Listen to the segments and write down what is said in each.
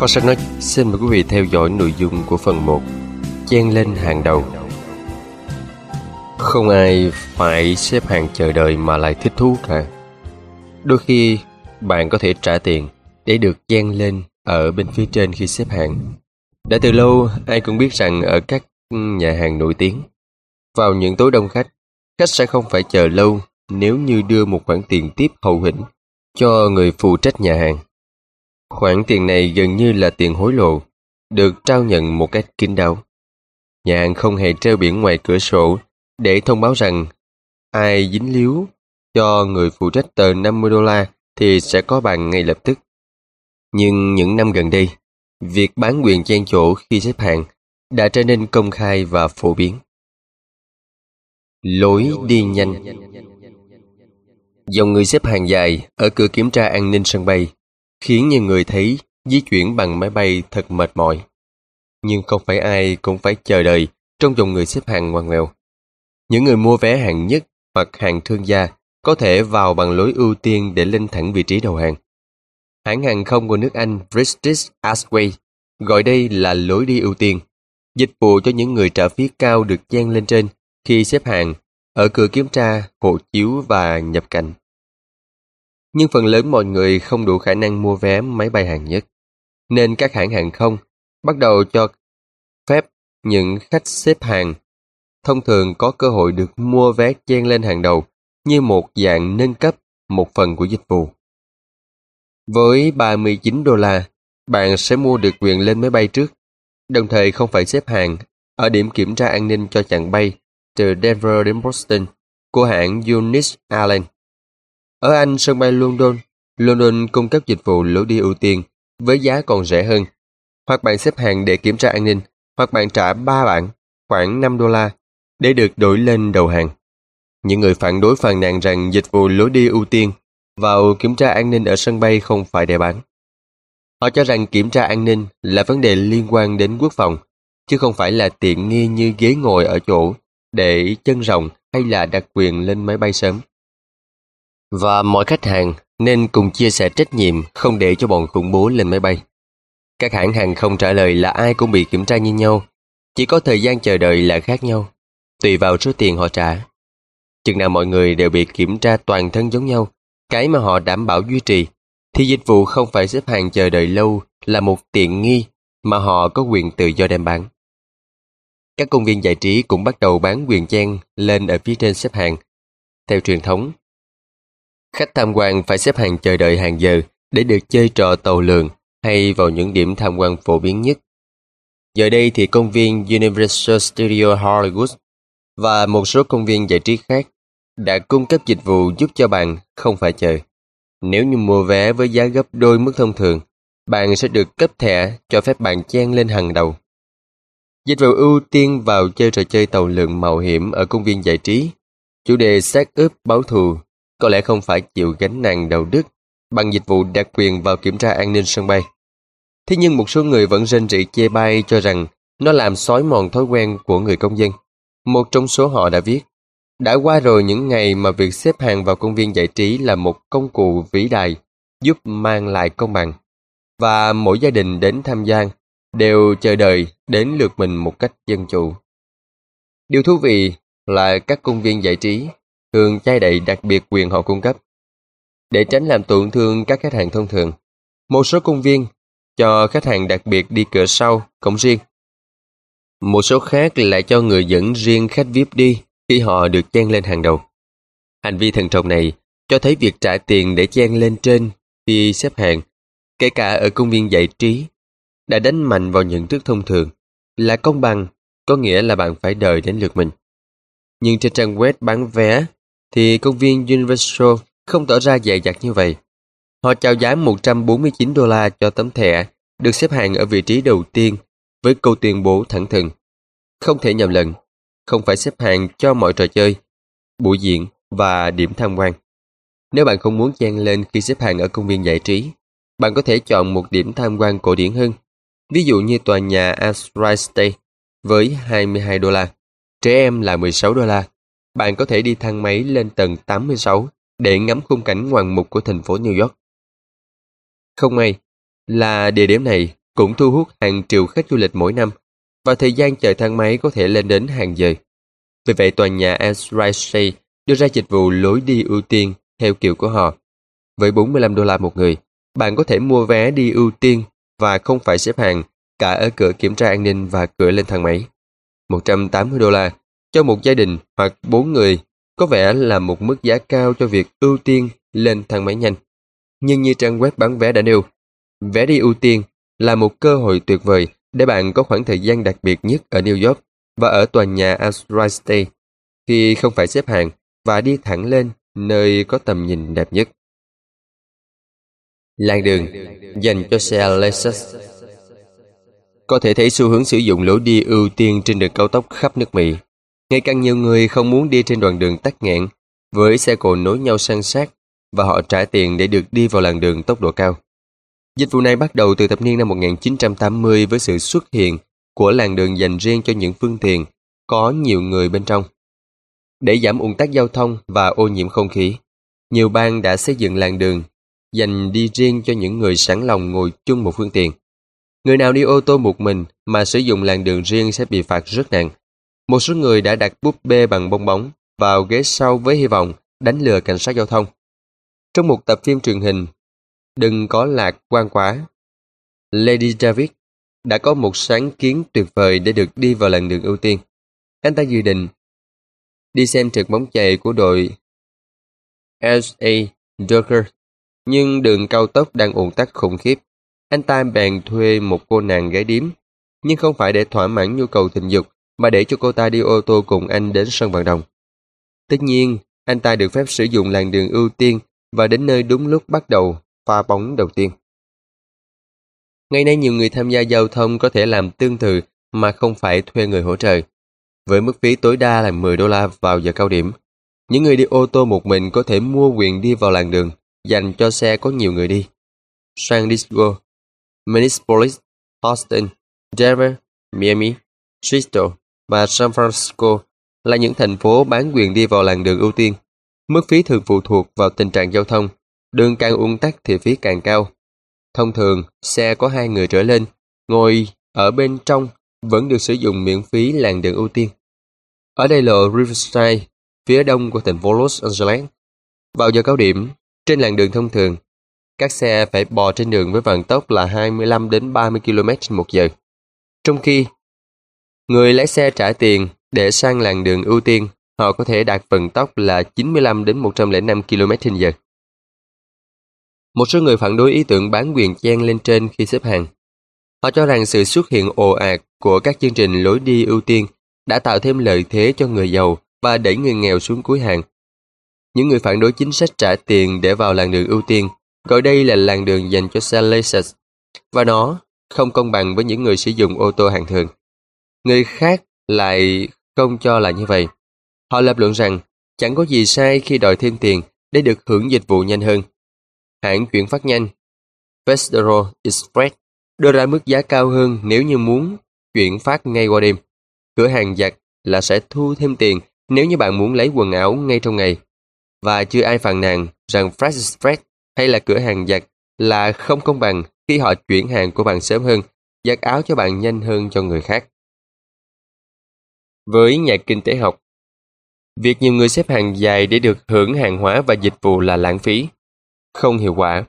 Kho sách nói xin mời quý vị theo dõi nội dung của phần 1 Chen lên hàng đầu. Không ai phải xếp hàng chờ đợi mà lại thích thú cả Đôi khi bạn có thể trả tiền để được chen lên ở bên phía trên khi xếp hàng. Đã từ lâu ai cũng biết rằng ở các nhà hàng nổi tiếng Vào những tối đông khách, khách sẽ không phải chờ lâu nếu như đưa một khoản tiền tiếp hậu hĩnh cho người phụ trách nhà hàng. Khoản tiền này gần như là tiền hối lộ, được trao nhận một cách kín đáo. Nhà hàng không hề treo biển ngoài cửa sổ để thông báo rằng ai dính líu cho người phụ trách tờ 50 đô la thì sẽ có bàn ngay lập tức. Nhưng những năm gần đây, việc bán quyền chen chỗ khi xếp hàng đã trở nên công khai và phổ biến. Lối đi nhanh Dòng người xếp hàng dài ở cửa kiểm tra an ninh sân bay khiến nhiều người thấy di chuyển bằng máy bay thật mệt mỏi. Nhưng không phải ai cũng phải chờ đợi trong dòng người xếp hàng ngoằn ngoèo. Những người mua vé hạng nhất hoặc hàng thương gia có thể vào bằng lối ưu tiên để lên thẳng vị trí đầu hàng. Hãng hàng không của nước Anh British Airways gọi đây là lối đi ưu tiên, dịch vụ cho những người trả phí cao được chen lên trên khi xếp hàng ở cửa kiểm tra, hộ chiếu và nhập cảnh nhưng phần lớn mọi người không đủ khả năng mua vé máy bay hạng nhất. Nên các hãng hàng không bắt đầu cho phép những khách xếp hàng thông thường có cơ hội được mua vé chen lên hàng đầu như một dạng nâng cấp một phần của dịch vụ. Với 39 đô la, bạn sẽ mua được quyền lên máy bay trước, đồng thời không phải xếp hàng ở điểm kiểm tra an ninh cho chặng bay từ Denver đến Boston của hãng Unis Airlines. Ở Anh, sân bay London, London cung cấp dịch vụ lối đi ưu tiên với giá còn rẻ hơn. Hoặc bạn xếp hàng để kiểm tra an ninh, hoặc bạn trả ba bảng, khoảng 5 đô la, để được đổi lên đầu hàng. Những người phản đối phàn nàn rằng dịch vụ lối đi ưu tiên vào kiểm tra an ninh ở sân bay không phải để bán. Họ cho rằng kiểm tra an ninh là vấn đề liên quan đến quốc phòng, chứ không phải là tiện nghi như ghế ngồi ở chỗ để chân rồng hay là đặc quyền lên máy bay sớm. Và mọi khách hàng nên cùng chia sẻ trách nhiệm không để cho bọn khủng bố lên máy bay. Các hãng hàng không trả lời là ai cũng bị kiểm tra như nhau, chỉ có thời gian chờ đợi là khác nhau, tùy vào số tiền họ trả. Chừng nào mọi người đều bị kiểm tra toàn thân giống nhau, cái mà họ đảm bảo duy trì, thì dịch vụ không phải xếp hàng chờ đợi lâu là một tiện nghi mà họ có quyền tự do đem bán. Các công viên giải trí cũng bắt đầu bán quyền chen lên ở phía trên xếp hàng. Theo truyền thống, Khách tham quan phải xếp hàng chờ đợi hàng giờ để được chơi trò tàu lượn hay vào những điểm tham quan phổ biến nhất. Giờ đây thì công viên Universal Studio Hollywood và một số công viên giải trí khác đã cung cấp dịch vụ giúp cho bạn không phải chờ. Nếu như mua vé với giá gấp đôi mức thông thường, bạn sẽ được cấp thẻ cho phép bạn chen lên hàng đầu. Dịch vụ ưu tiên vào chơi trò chơi tàu lượn mạo hiểm ở công viên giải trí. Chủ đề xác ướp báo thù có lẽ không phải chịu gánh nặng đạo đức bằng dịch vụ đặc quyền vào kiểm tra an ninh sân bay. Thế nhưng một số người vẫn rên rỉ chê bai cho rằng nó làm xói mòn thói quen của người công dân. Một trong số họ đã viết, đã qua rồi những ngày mà việc xếp hàng vào công viên giải trí là một công cụ vĩ đại giúp mang lại công bằng. Và mỗi gia đình đến tham gia đều chờ đợi đến lượt mình một cách dân chủ. Điều thú vị là các công viên giải trí thường chai đậy đặc biệt quyền họ cung cấp. Để tránh làm tổn thương các khách hàng thông thường, một số công viên cho khách hàng đặc biệt đi cửa sau, cổng riêng. Một số khác lại cho người dẫn riêng khách VIP đi khi họ được chen lên hàng đầu. Hành vi thần trọng này cho thấy việc trả tiền để chen lên trên khi xếp hàng, kể cả ở công viên giải trí, đã đánh mạnh vào nhận thức thông thường là công bằng, có nghĩa là bạn phải đợi đến lượt mình. Nhưng trên trang web bán vé thì công viên Universal không tỏ ra dày dặt như vậy. Họ chào giá 149 đô la cho tấm thẻ được xếp hàng ở vị trí đầu tiên với câu tuyên bố thẳng thừng. Không thể nhầm lẫn, không phải xếp hàng cho mọi trò chơi, buổi diễn và điểm tham quan. Nếu bạn không muốn chen lên khi xếp hàng ở công viên giải trí, bạn có thể chọn một điểm tham quan cổ điển hơn, ví dụ như tòa nhà Astra State với 22 đô la, trẻ em là 16 đô la bạn có thể đi thang máy lên tầng 86 để ngắm khung cảnh ngoạn mục của thành phố New York. Không may là địa điểm này cũng thu hút hàng triệu khách du lịch mỗi năm và thời gian chờ thang máy có thể lên đến hàng giờ. Vì vậy tòa nhà Empire đưa ra dịch vụ lối đi ưu tiên theo kiểu của họ. Với 45 đô la một người, bạn có thể mua vé đi ưu tiên và không phải xếp hàng cả ở cửa kiểm tra an ninh và cửa lên thang máy. 180 đô la cho một gia đình hoặc bốn người có vẻ là một mức giá cao cho việc ưu tiên lên thang máy nhanh. Nhưng như trang web bán vé đã nêu, vé đi ưu tiên là một cơ hội tuyệt vời để bạn có khoảng thời gian đặc biệt nhất ở New York và ở tòa nhà Empire State khi không phải xếp hàng và đi thẳng lên nơi có tầm nhìn đẹp nhất. Làng đường dành cho xe Lexus Có thể thấy xu hướng sử dụng lối đi ưu tiên trên đường cao tốc khắp nước Mỹ. Ngày càng nhiều người không muốn đi trên đoạn đường tắc nghẽn với xe cộ nối nhau san sát và họ trả tiền để được đi vào làn đường tốc độ cao. Dịch vụ này bắt đầu từ thập niên năm 1980 với sự xuất hiện của làn đường dành riêng cho những phương tiện có nhiều người bên trong. Để giảm ủng tắc giao thông và ô nhiễm không khí, nhiều bang đã xây dựng làn đường dành đi riêng cho những người sẵn lòng ngồi chung một phương tiện. Người nào đi ô tô một mình mà sử dụng làn đường riêng sẽ bị phạt rất nặng. Một số người đã đặt búp bê bằng bong bóng vào ghế sau với hy vọng đánh lừa cảnh sát giao thông. Trong một tập phim truyền hình, Đừng có lạc quan quá. Lady David đã có một sáng kiến tuyệt vời để được đi vào làn đường ưu tiên. Anh ta dự định đi xem trận bóng chày của đội S.A. Docker, nhưng đường cao tốc đang ùn tắc khủng khiếp. Anh ta bèn thuê một cô nàng gái điếm, nhưng không phải để thỏa mãn nhu cầu tình dục, mà để cho cô ta đi ô tô cùng anh đến sân vận động. Tất nhiên, anh ta được phép sử dụng làn đường ưu tiên và đến nơi đúng lúc bắt đầu pha bóng đầu tiên. Ngày nay nhiều người tham gia giao thông có thể làm tương tự mà không phải thuê người hỗ trợ. Với mức phí tối đa là 10 đô la vào giờ cao điểm, những người đi ô tô một mình có thể mua quyền đi vào làn đường dành cho xe có nhiều người đi. San Diego, Minneapolis, Austin, Denver, Miami, Seattle và San Francisco là những thành phố bán quyền đi vào làn đường ưu tiên. Mức phí thường phụ thuộc vào tình trạng giao thông Đường càng ung tắc thì phí càng cao. Thông thường, xe có hai người trở lên, ngồi ở bên trong vẫn được sử dụng miễn phí làn đường ưu tiên. Ở đây là Riverside, phía đông của thành phố Los Angeles. Vào giờ cao điểm, trên làn đường thông thường, các xe phải bò trên đường với vận tốc là 25 đến 30 km một giờ. Trong khi người lái xe trả tiền để sang làn đường ưu tiên, họ có thể đạt vận tốc là 95 đến 105 km/h. Một số người phản đối ý tưởng bán quyền chen lên trên khi xếp hàng. Họ cho rằng sự xuất hiện ồ ạt của các chương trình lối đi ưu tiên đã tạo thêm lợi thế cho người giàu và đẩy người nghèo xuống cuối hàng. Những người phản đối chính sách trả tiền để vào làn đường ưu tiên gọi đây là làn đường dành cho xe Lexus và nó không công bằng với những người sử dụng ô tô hàng thường. Người khác lại không cho là như vậy. Họ lập luận rằng chẳng có gì sai khi đòi thêm tiền để được hưởng dịch vụ nhanh hơn hãng chuyển phát nhanh Federal Express đưa ra mức giá cao hơn nếu như muốn chuyển phát ngay qua đêm. Cửa hàng giặt là sẽ thu thêm tiền nếu như bạn muốn lấy quần áo ngay trong ngày. Và chưa ai phàn nàn rằng Fresh Express hay là cửa hàng giặt là không công bằng khi họ chuyển hàng của bạn sớm hơn, giặt áo cho bạn nhanh hơn cho người khác. Với nhà kinh tế học, việc nhiều người xếp hàng dài để được hưởng hàng hóa và dịch vụ là lãng phí không hiệu quả.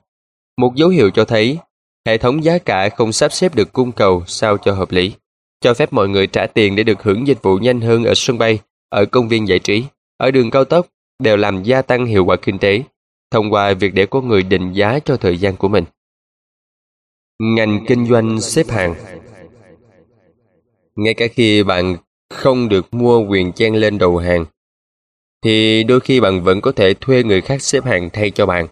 Một dấu hiệu cho thấy hệ thống giá cả không sắp xếp được cung cầu sao cho hợp lý, cho phép mọi người trả tiền để được hưởng dịch vụ nhanh hơn ở sân bay, ở công viên giải trí, ở đường cao tốc đều làm gia tăng hiệu quả kinh tế thông qua việc để có người định giá cho thời gian của mình. Ngành kinh doanh xếp hàng Ngay cả khi bạn không được mua quyền chen lên đầu hàng, thì đôi khi bạn vẫn có thể thuê người khác xếp hàng thay cho bạn.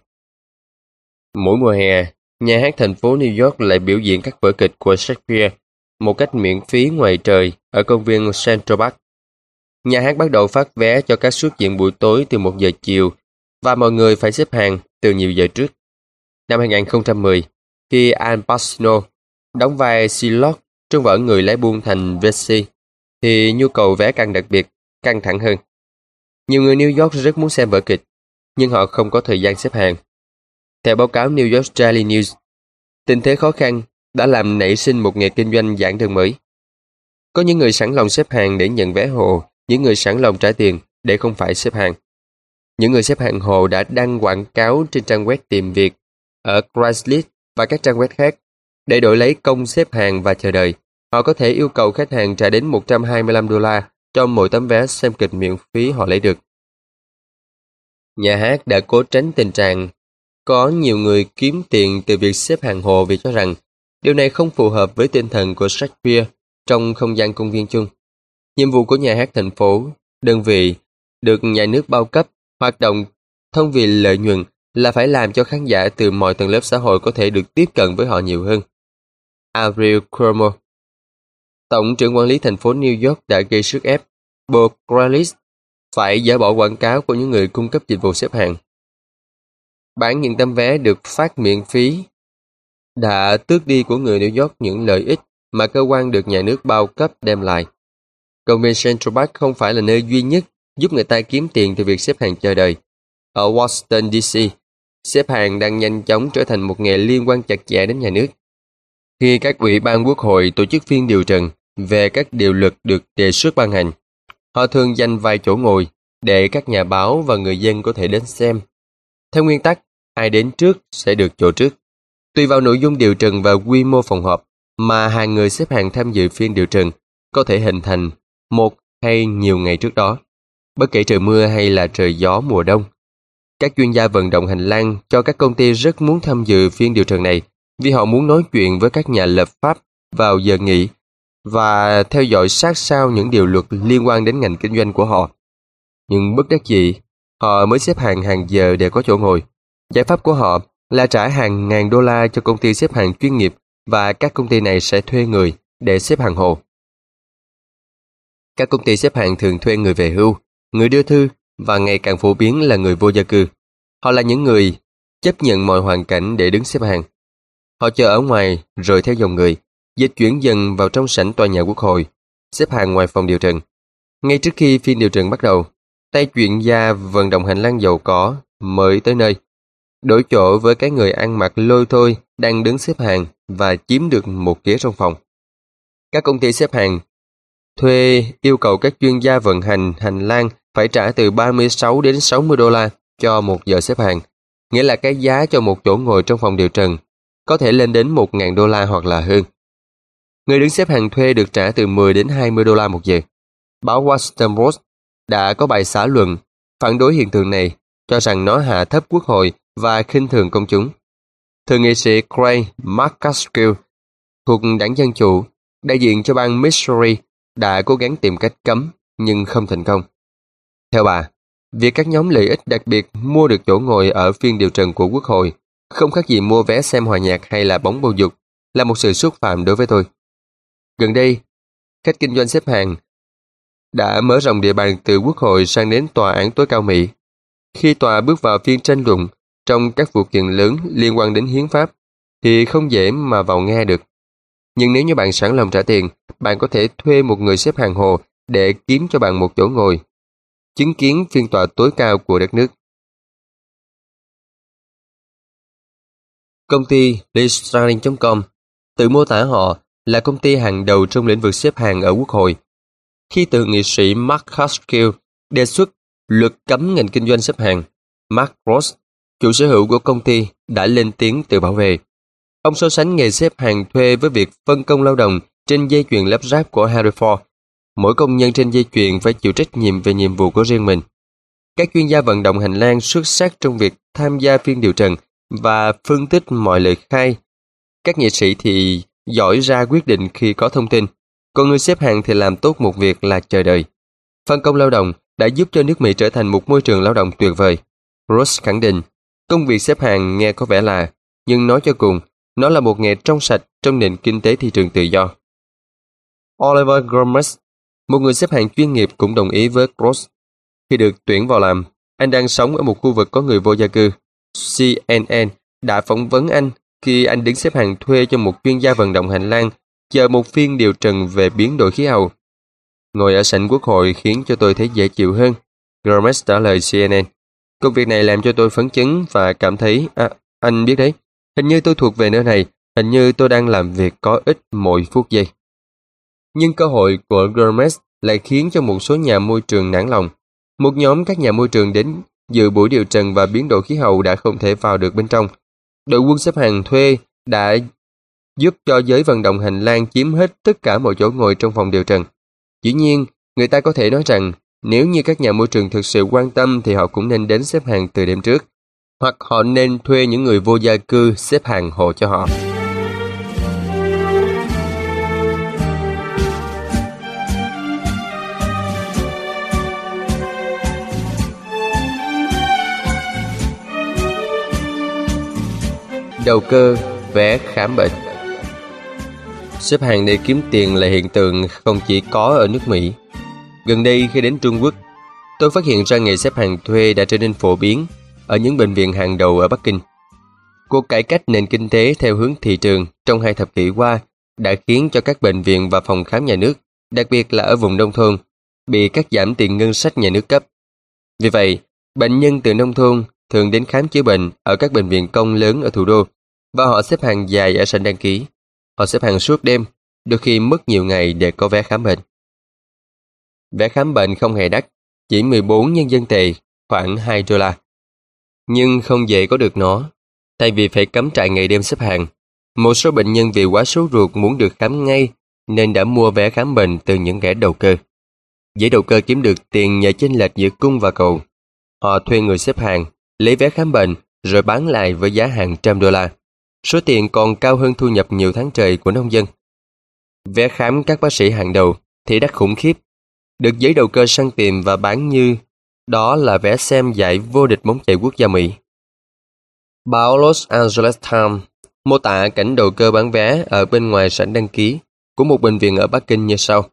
Mỗi mùa hè, nhà hát thành phố New York lại biểu diễn các vở kịch của Shakespeare một cách miễn phí ngoài trời ở công viên Central Park. Nhà hát bắt đầu phát vé cho các suất diễn buổi tối từ 1 giờ chiều và mọi người phải xếp hàng từ nhiều giờ trước. Năm 2010, khi Al Pacino đóng vai Sherlock trong vở Người lái buôn thành Vesey, thì nhu cầu vé càng đặc biệt, căng thẳng hơn. Nhiều người New York rất muốn xem vở kịch, nhưng họ không có thời gian xếp hàng theo báo cáo New York Daily News, tình thế khó khăn đã làm nảy sinh một nghề kinh doanh giảng đường mới. Có những người sẵn lòng xếp hàng để nhận vé hồ, những người sẵn lòng trả tiền để không phải xếp hàng. Những người xếp hàng hồ đã đăng quảng cáo trên trang web tìm việc ở Craigslist và các trang web khác để đổi lấy công xếp hàng và chờ đợi. Họ có thể yêu cầu khách hàng trả đến 125 đô la cho mỗi tấm vé xem kịch miễn phí họ lấy được. Nhà hát đã cố tránh tình trạng có nhiều người kiếm tiền từ việc xếp hàng hồ vì cho rằng điều này không phù hợp với tinh thần của Shakespeare trong không gian công viên chung. Nhiệm vụ của nhà hát thành phố, đơn vị, được nhà nước bao cấp, hoạt động thông vì lợi nhuận là phải làm cho khán giả từ mọi tầng lớp xã hội có thể được tiếp cận với họ nhiều hơn. Avril Cuomo Tổng trưởng quản lý thành phố New York đã gây sức ép buộc Craigslist phải dỡ bỏ quảng cáo của những người cung cấp dịch vụ xếp hàng. Bản những tấm vé được phát miễn phí đã tước đi của người New York những lợi ích mà cơ quan được nhà nước bao cấp đem lại. Công viên Central Park không phải là nơi duy nhất giúp người ta kiếm tiền từ việc xếp hàng chờ đợi. Ở Washington DC, xếp hàng đang nhanh chóng trở thành một nghề liên quan chặt chẽ đến nhà nước. Khi các ủy ban quốc hội tổ chức phiên điều trần về các điều luật được đề xuất ban hành, họ thường dành vài chỗ ngồi để các nhà báo và người dân có thể đến xem. Theo nguyên tắc, ai đến trước sẽ được chỗ trước. Tùy vào nội dung điều trần và quy mô phòng họp mà hàng người xếp hàng tham dự phiên điều trần có thể hình thành một hay nhiều ngày trước đó, bất kể trời mưa hay là trời gió mùa đông. Các chuyên gia vận động hành lang cho các công ty rất muốn tham dự phiên điều trần này vì họ muốn nói chuyện với các nhà lập pháp vào giờ nghỉ và theo dõi sát sao những điều luật liên quan đến ngành kinh doanh của họ. Nhưng bất đắc dĩ, họ mới xếp hàng hàng giờ để có chỗ ngồi. Giải pháp của họ là trả hàng ngàn đô la cho công ty xếp hàng chuyên nghiệp và các công ty này sẽ thuê người để xếp hàng hồ. Các công ty xếp hàng thường thuê người về hưu, người đưa thư và ngày càng phổ biến là người vô gia cư. Họ là những người chấp nhận mọi hoàn cảnh để đứng xếp hàng. Họ chờ ở ngoài rồi theo dòng người, dịch chuyển dần vào trong sảnh tòa nhà quốc hội, xếp hàng ngoài phòng điều trần. Ngay trước khi phiên điều trần bắt đầu, tay chuyện gia vận động hành lang giàu có mới tới nơi. Đổi chỗ với cái người ăn mặc lôi thôi đang đứng xếp hàng và chiếm được một ghế trong phòng. Các công ty xếp hàng thuê yêu cầu các chuyên gia vận hành hành lang phải trả từ 36 đến 60 đô la cho một giờ xếp hàng, nghĩa là cái giá cho một chỗ ngồi trong phòng điều trần có thể lên đến 1.000 đô la hoặc là hơn. Người đứng xếp hàng thuê được trả từ 10 đến 20 đô la một giờ. Báo Washington Post đã có bài xã luận phản đối hiện tượng này, cho rằng nó hạ thấp quốc hội và khinh thường công chúng. Thượng nghị sĩ Craig McCaskill thuộc đảng Dân Chủ, đại diện cho bang Missouri, đã cố gắng tìm cách cấm nhưng không thành công. Theo bà, việc các nhóm lợi ích đặc biệt mua được chỗ ngồi ở phiên điều trần của Quốc hội không khác gì mua vé xem hòa nhạc hay là bóng bầu dục là một sự xúc phạm đối với tôi. Gần đây, khách kinh doanh xếp hàng đã mở rộng địa bàn từ Quốc hội sang đến Tòa án tối cao Mỹ. Khi tòa bước vào phiên tranh luận trong các vụ kiện lớn liên quan đến hiến pháp, thì không dễ mà vào nghe được. Nhưng nếu như bạn sẵn lòng trả tiền, bạn có thể thuê một người xếp hàng hồ để kiếm cho bạn một chỗ ngồi, chứng kiến phiên tòa tối cao của đất nước. Công ty Listraling.com tự mô tả họ là công ty hàng đầu trong lĩnh vực xếp hàng ở Quốc hội. Khi từ nghị sĩ Mark Haskell đề xuất luật cấm ngành kinh doanh xếp hàng, Mark Ross, chủ sở hữu của công ty, đã lên tiếng tự bảo vệ. Ông so sánh nghề xếp hàng thuê với việc phân công lao động trên dây chuyền lắp ráp của Harry Ford. Mỗi công nhân trên dây chuyền phải chịu trách nhiệm về nhiệm vụ của riêng mình. Các chuyên gia vận động hành lang xuất sắc trong việc tham gia phiên điều trần và phân tích mọi lời khai. Các nghệ sĩ thì giỏi ra quyết định khi có thông tin, còn người xếp hàng thì làm tốt một việc là chờ đợi. Phân công lao động đã giúp cho nước Mỹ trở thành một môi trường lao động tuyệt vời. Ross khẳng định, công việc xếp hàng nghe có vẻ là, nhưng nói cho cùng, nó là một nghề trong sạch trong nền kinh tế thị trường tự do. Oliver Gomez, một người xếp hàng chuyên nghiệp cũng đồng ý với Ross. Khi được tuyển vào làm, anh đang sống ở một khu vực có người vô gia cư. CNN đã phỏng vấn anh khi anh đứng xếp hàng thuê cho một chuyên gia vận động hành lang chờ một phiên điều trần về biến đổi khí hậu. Ngồi ở sảnh quốc hội khiến cho tôi thấy dễ chịu hơn. Gomez trả lời CNN. Công việc này làm cho tôi phấn chấn và cảm thấy, à, anh biết đấy, hình như tôi thuộc về nơi này, Hình như tôi đang làm việc có ích mỗi phút giây. Nhưng cơ hội của Gomez lại khiến cho một số nhà môi trường nản lòng. Một nhóm các nhà môi trường đến dự buổi điều trần và biến đổi khí hậu đã không thể vào được bên trong. Đội quân xếp hàng thuê đã giúp cho giới vận động hành lang chiếm hết tất cả mọi chỗ ngồi trong phòng điều trần. Dĩ nhiên, người ta có thể nói rằng nếu như các nhà môi trường thực sự quan tâm thì họ cũng nên đến xếp hàng từ đêm trước, hoặc họ nên thuê những người vô gia cư xếp hàng hộ cho họ. Đầu cơ, vé khám bệnh Xếp hàng để kiếm tiền là hiện tượng không chỉ có ở nước Mỹ. Gần đây khi đến Trung Quốc, tôi phát hiện ra nghề xếp hàng thuê đã trở nên phổ biến ở những bệnh viện hàng đầu ở Bắc Kinh. Cuộc cải cách nền kinh tế theo hướng thị trường trong hai thập kỷ qua đã khiến cho các bệnh viện và phòng khám nhà nước, đặc biệt là ở vùng nông thôn, bị cắt giảm tiền ngân sách nhà nước cấp. Vì vậy, bệnh nhân từ nông thôn thường đến khám chữa bệnh ở các bệnh viện công lớn ở thủ đô và họ xếp hàng dài ở sảnh đăng ký. Họ xếp hàng suốt đêm, đôi khi mất nhiều ngày để có vé khám bệnh. Vé khám bệnh không hề đắt, chỉ 14 nhân dân tệ, khoảng 2 đô la. Nhưng không dễ có được nó, thay vì phải cắm trại ngày đêm xếp hàng. Một số bệnh nhân vì quá sốt ruột muốn được khám ngay nên đã mua vé khám bệnh từ những kẻ đầu cơ. Dễ đầu cơ kiếm được tiền nhờ chênh lệch giữa cung và cầu. Họ thuê người xếp hàng, lấy vé khám bệnh rồi bán lại với giá hàng trăm đô la. Số tiền còn cao hơn thu nhập nhiều tháng trời của nông dân. Vé khám các bác sĩ hàng đầu thì đắt khủng khiếp. Được giấy đầu cơ săn tìm và bán như đó là vé xem giải vô địch bóng chày quốc gia Mỹ. Báo Los Angeles Times mô tả cảnh đầu cơ bán vé ở bên ngoài sảnh đăng ký của một bệnh viện ở Bắc Kinh như sau.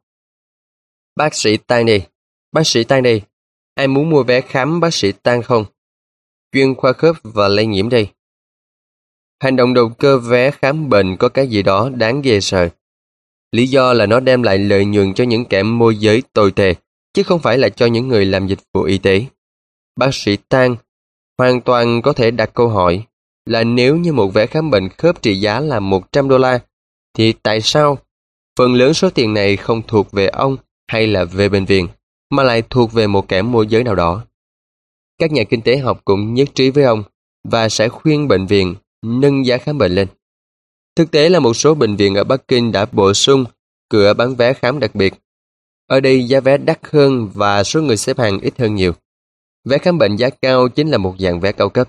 Bác sĩ Tan đi, bác sĩ Tan đi, ai muốn mua vé khám bác sĩ Tan không? Chuyên khoa khớp và lây nhiễm đây. Hành động đầu cơ vé khám bệnh có cái gì đó đáng ghê sợ. Lý do là nó đem lại lợi nhuận cho những kẻ môi giới tồi tệ, chứ không phải là cho những người làm dịch vụ y tế. Bác sĩ tang hoàn toàn có thể đặt câu hỏi là nếu như một vé khám bệnh khớp trị giá là 100 đô la, thì tại sao phần lớn số tiền này không thuộc về ông hay là về bệnh viện, mà lại thuộc về một kẻ môi giới nào đó? Các nhà kinh tế học cũng nhất trí với ông và sẽ khuyên bệnh viện nâng giá khám bệnh lên. Thực tế là một số bệnh viện ở Bắc Kinh đã bổ sung cửa bán vé khám đặc biệt. Ở đây giá vé đắt hơn và số người xếp hàng ít hơn nhiều. Vé khám bệnh giá cao chính là một dạng vé cao cấp,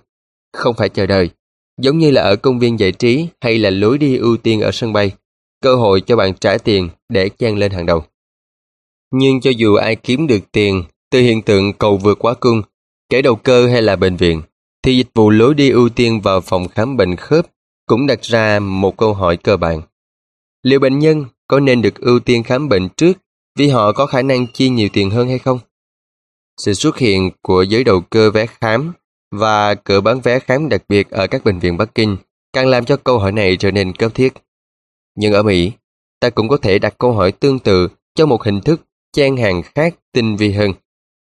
không phải chờ đợi, giống như là ở công viên giải trí hay là lối đi ưu tiên ở sân bay, cơ hội cho bạn trả tiền để chen lên hàng đầu. Nhưng cho dù ai kiếm được tiền từ hiện tượng cầu vượt quá cung, kể đầu cơ hay là bệnh viện, thì dịch vụ lối đi ưu tiên vào phòng khám bệnh khớp cũng đặt ra một câu hỏi cơ bản. Liệu bệnh nhân có nên được ưu tiên khám bệnh trước vì họ có khả năng chi nhiều tiền hơn hay không? Sự xuất hiện của giới đầu cơ vé khám và cửa bán vé khám đặc biệt ở các bệnh viện Bắc Kinh càng làm cho câu hỏi này trở nên cấp thiết. Nhưng ở Mỹ, ta cũng có thể đặt câu hỏi tương tự cho một hình thức chen hàng khác tinh vi hơn.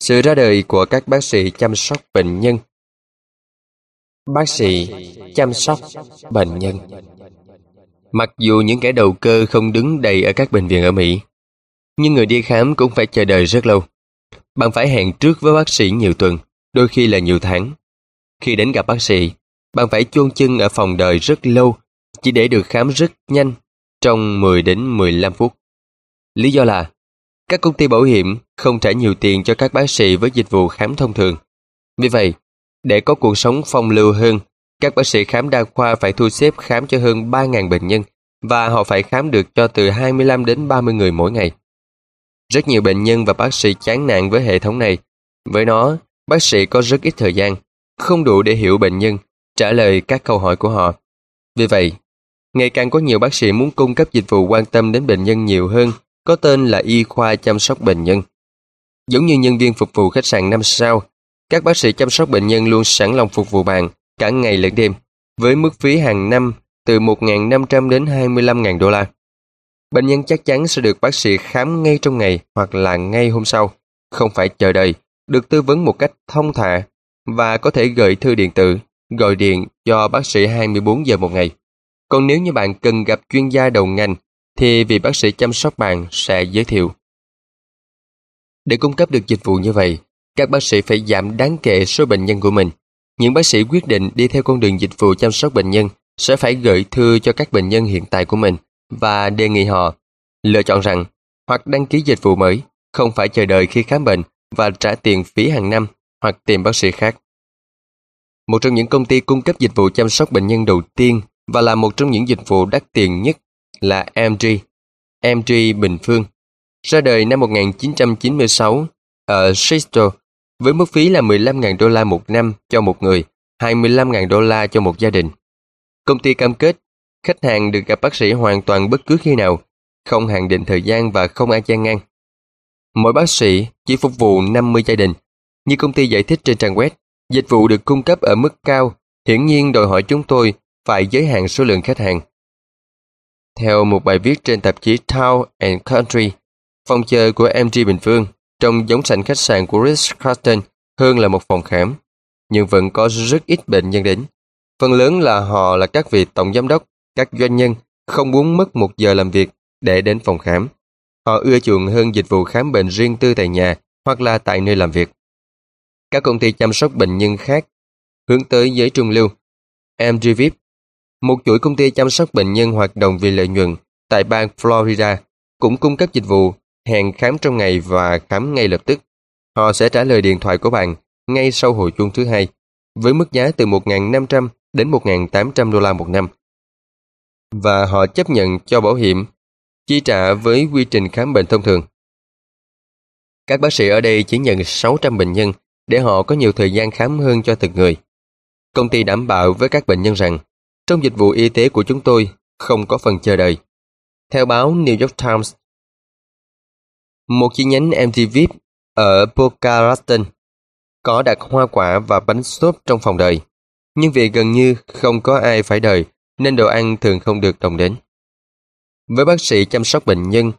Sự ra đời của các bác sĩ chăm sóc bệnh nhân Bác sĩ chăm sóc bệnh nhân Mặc dù những kẻ đầu cơ không đứng đầy ở các bệnh viện ở Mỹ, nhưng người đi khám cũng phải chờ đợi rất lâu. Bạn phải hẹn trước với bác sĩ nhiều tuần, đôi khi là nhiều tháng. Khi đến gặp bác sĩ, bạn phải chôn chân ở phòng đợi rất lâu chỉ để được khám rất nhanh trong 10 đến 15 phút. Lý do là các công ty bảo hiểm không trả nhiều tiền cho các bác sĩ với dịch vụ khám thông thường. Vì vậy, để có cuộc sống phong lưu hơn, các bác sĩ khám đa khoa phải thu xếp khám cho hơn 3.000 bệnh nhân và họ phải khám được cho từ 25 đến 30 người mỗi ngày. Rất nhiều bệnh nhân và bác sĩ chán nản với hệ thống này. Với nó, bác sĩ có rất ít thời gian, không đủ để hiểu bệnh nhân, trả lời các câu hỏi của họ. Vì vậy, ngày càng có nhiều bác sĩ muốn cung cấp dịch vụ quan tâm đến bệnh nhân nhiều hơn, có tên là y khoa chăm sóc bệnh nhân. Giống như nhân viên phục vụ khách sạn 5 sao, các bác sĩ chăm sóc bệnh nhân luôn sẵn lòng phục vụ bạn cả ngày lẫn đêm, với mức phí hàng năm từ 1.500 đến 25.000 đô la. Bệnh nhân chắc chắn sẽ được bác sĩ khám ngay trong ngày hoặc là ngay hôm sau, không phải chờ đợi, được tư vấn một cách thông thả và có thể gửi thư điện tử, gọi điện cho bác sĩ 24 giờ một ngày. Còn nếu như bạn cần gặp chuyên gia đầu ngành, thì vị bác sĩ chăm sóc bạn sẽ giới thiệu. Để cung cấp được dịch vụ như vậy, các bác sĩ phải giảm đáng kể số bệnh nhân của mình. Những bác sĩ quyết định đi theo con đường dịch vụ chăm sóc bệnh nhân sẽ phải gửi thư cho các bệnh nhân hiện tại của mình và đề nghị họ lựa chọn rằng hoặc đăng ký dịch vụ mới, không phải chờ đợi khi khám bệnh và trả tiền phí hàng năm hoặc tìm bác sĩ khác. Một trong những công ty cung cấp dịch vụ chăm sóc bệnh nhân đầu tiên và là một trong những dịch vụ đắt tiền nhất là MG, MG Bình Phương, ra đời năm 1996 ở Seattle với mức phí là 15.000 đô la một năm cho một người, 25.000 đô la cho một gia đình. Công ty cam kết khách hàng được gặp bác sĩ hoàn toàn bất cứ khi nào, không hạn định thời gian và không ai gian ngang. Mỗi bác sĩ chỉ phục vụ 50 gia đình. Như công ty giải thích trên trang web, dịch vụ được cung cấp ở mức cao, hiển nhiên đòi hỏi chúng tôi phải giới hạn số lượng khách hàng. Theo một bài viết trên tạp chí Town and Country, phòng chờ của MG Bình Phương trông giống sảnh khách sạn của Ritz-Carlton hơn là một phòng khám, nhưng vẫn có rất ít bệnh nhân đến. Phần lớn là họ là các vị tổng giám đốc, các doanh nhân không muốn mất một giờ làm việc để đến phòng khám. Họ ưa chuộng hơn dịch vụ khám bệnh riêng tư tại nhà hoặc là tại nơi làm việc. Các công ty chăm sóc bệnh nhân khác hướng tới giới trung lưu. MG Vip một chuỗi công ty chăm sóc bệnh nhân hoạt động vì lợi nhuận tại bang Florida, cũng cung cấp dịch vụ hẹn khám trong ngày và khám ngay lập tức. Họ sẽ trả lời điện thoại của bạn ngay sau hồi chuông thứ hai, với mức giá từ 1.500 đến 1.800 đô la một năm. Và họ chấp nhận cho bảo hiểm, chi trả với quy trình khám bệnh thông thường. Các bác sĩ ở đây chỉ nhận 600 bệnh nhân để họ có nhiều thời gian khám hơn cho từng người. Công ty đảm bảo với các bệnh nhân rằng trong dịch vụ y tế của chúng tôi không có phần chờ đợi. Theo báo New York Times, một chi nhánh MTV ở Boca Raton có đặt hoa quả và bánh xốp trong phòng đợi. Nhưng vì gần như không có ai phải đợi nên đồ ăn thường không được đồng đến. Với bác sĩ chăm sóc bệnh nhân,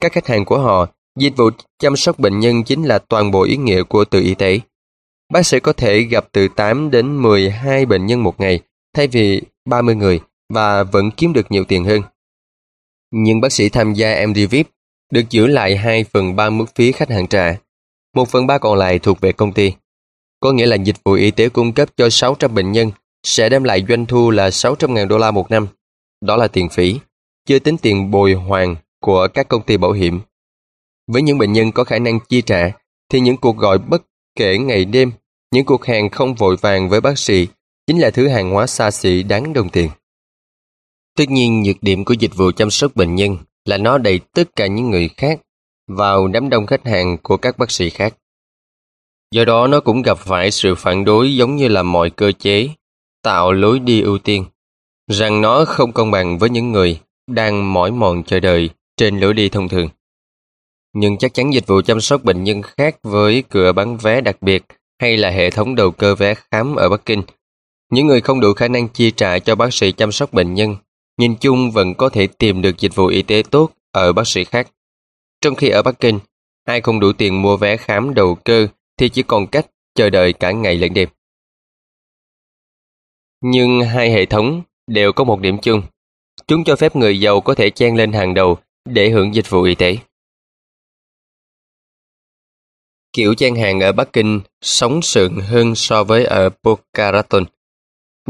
các khách hàng của họ, dịch vụ chăm sóc bệnh nhân chính là toàn bộ ý nghĩa của từ y tế. Bác sĩ có thể gặp từ 8 đến 12 bệnh nhân một ngày thay vì 30 người và vẫn kiếm được nhiều tiền hơn. Những bác sĩ tham gia MD VIP được giữ lại 2 phần 3 mức phí khách hàng trả. 1 phần 3 còn lại thuộc về công ty. Có nghĩa là dịch vụ y tế cung cấp cho 600 bệnh nhân sẽ đem lại doanh thu là 600.000 đô la một năm. Đó là tiền phí, chưa tính tiền bồi hoàn của các công ty bảo hiểm. Với những bệnh nhân có khả năng chi trả, thì những cuộc gọi bất kể ngày đêm, những cuộc hẹn không vội vàng với bác sĩ chính là thứ hàng hóa xa xỉ đáng đồng tiền. Tất nhiên, nhược điểm của dịch vụ chăm sóc bệnh nhân là nó đẩy tất cả những người khác vào đám đông khách hàng của các bác sĩ khác. Do đó nó cũng gặp phải sự phản đối giống như là mọi cơ chế, tạo lối đi ưu tiên, rằng nó không công bằng với những người đang mỏi mòn chờ đợi trên lối đi thông thường. Nhưng chắc chắn dịch vụ chăm sóc bệnh nhân khác với cửa bán vé đặc biệt hay là hệ thống đầu cơ vé khám ở Bắc Kinh. Những người không đủ khả năng chi trả cho bác sĩ chăm sóc bệnh nhân nhìn chung vẫn có thể tìm được dịch vụ y tế tốt ở bác sĩ khác. Trong khi ở Bắc Kinh, ai không đủ tiền mua vé khám đầu cơ thì chỉ còn cách chờ đợi cả ngày lẫn đêm. Nhưng hai hệ thống đều có một điểm chung. Chúng cho phép người giàu có thể chen lên hàng đầu để hưởng dịch vụ y tế. Kiểu chen hàng ở Bắc Kinh sống sượng hơn so với ở Boca Raton.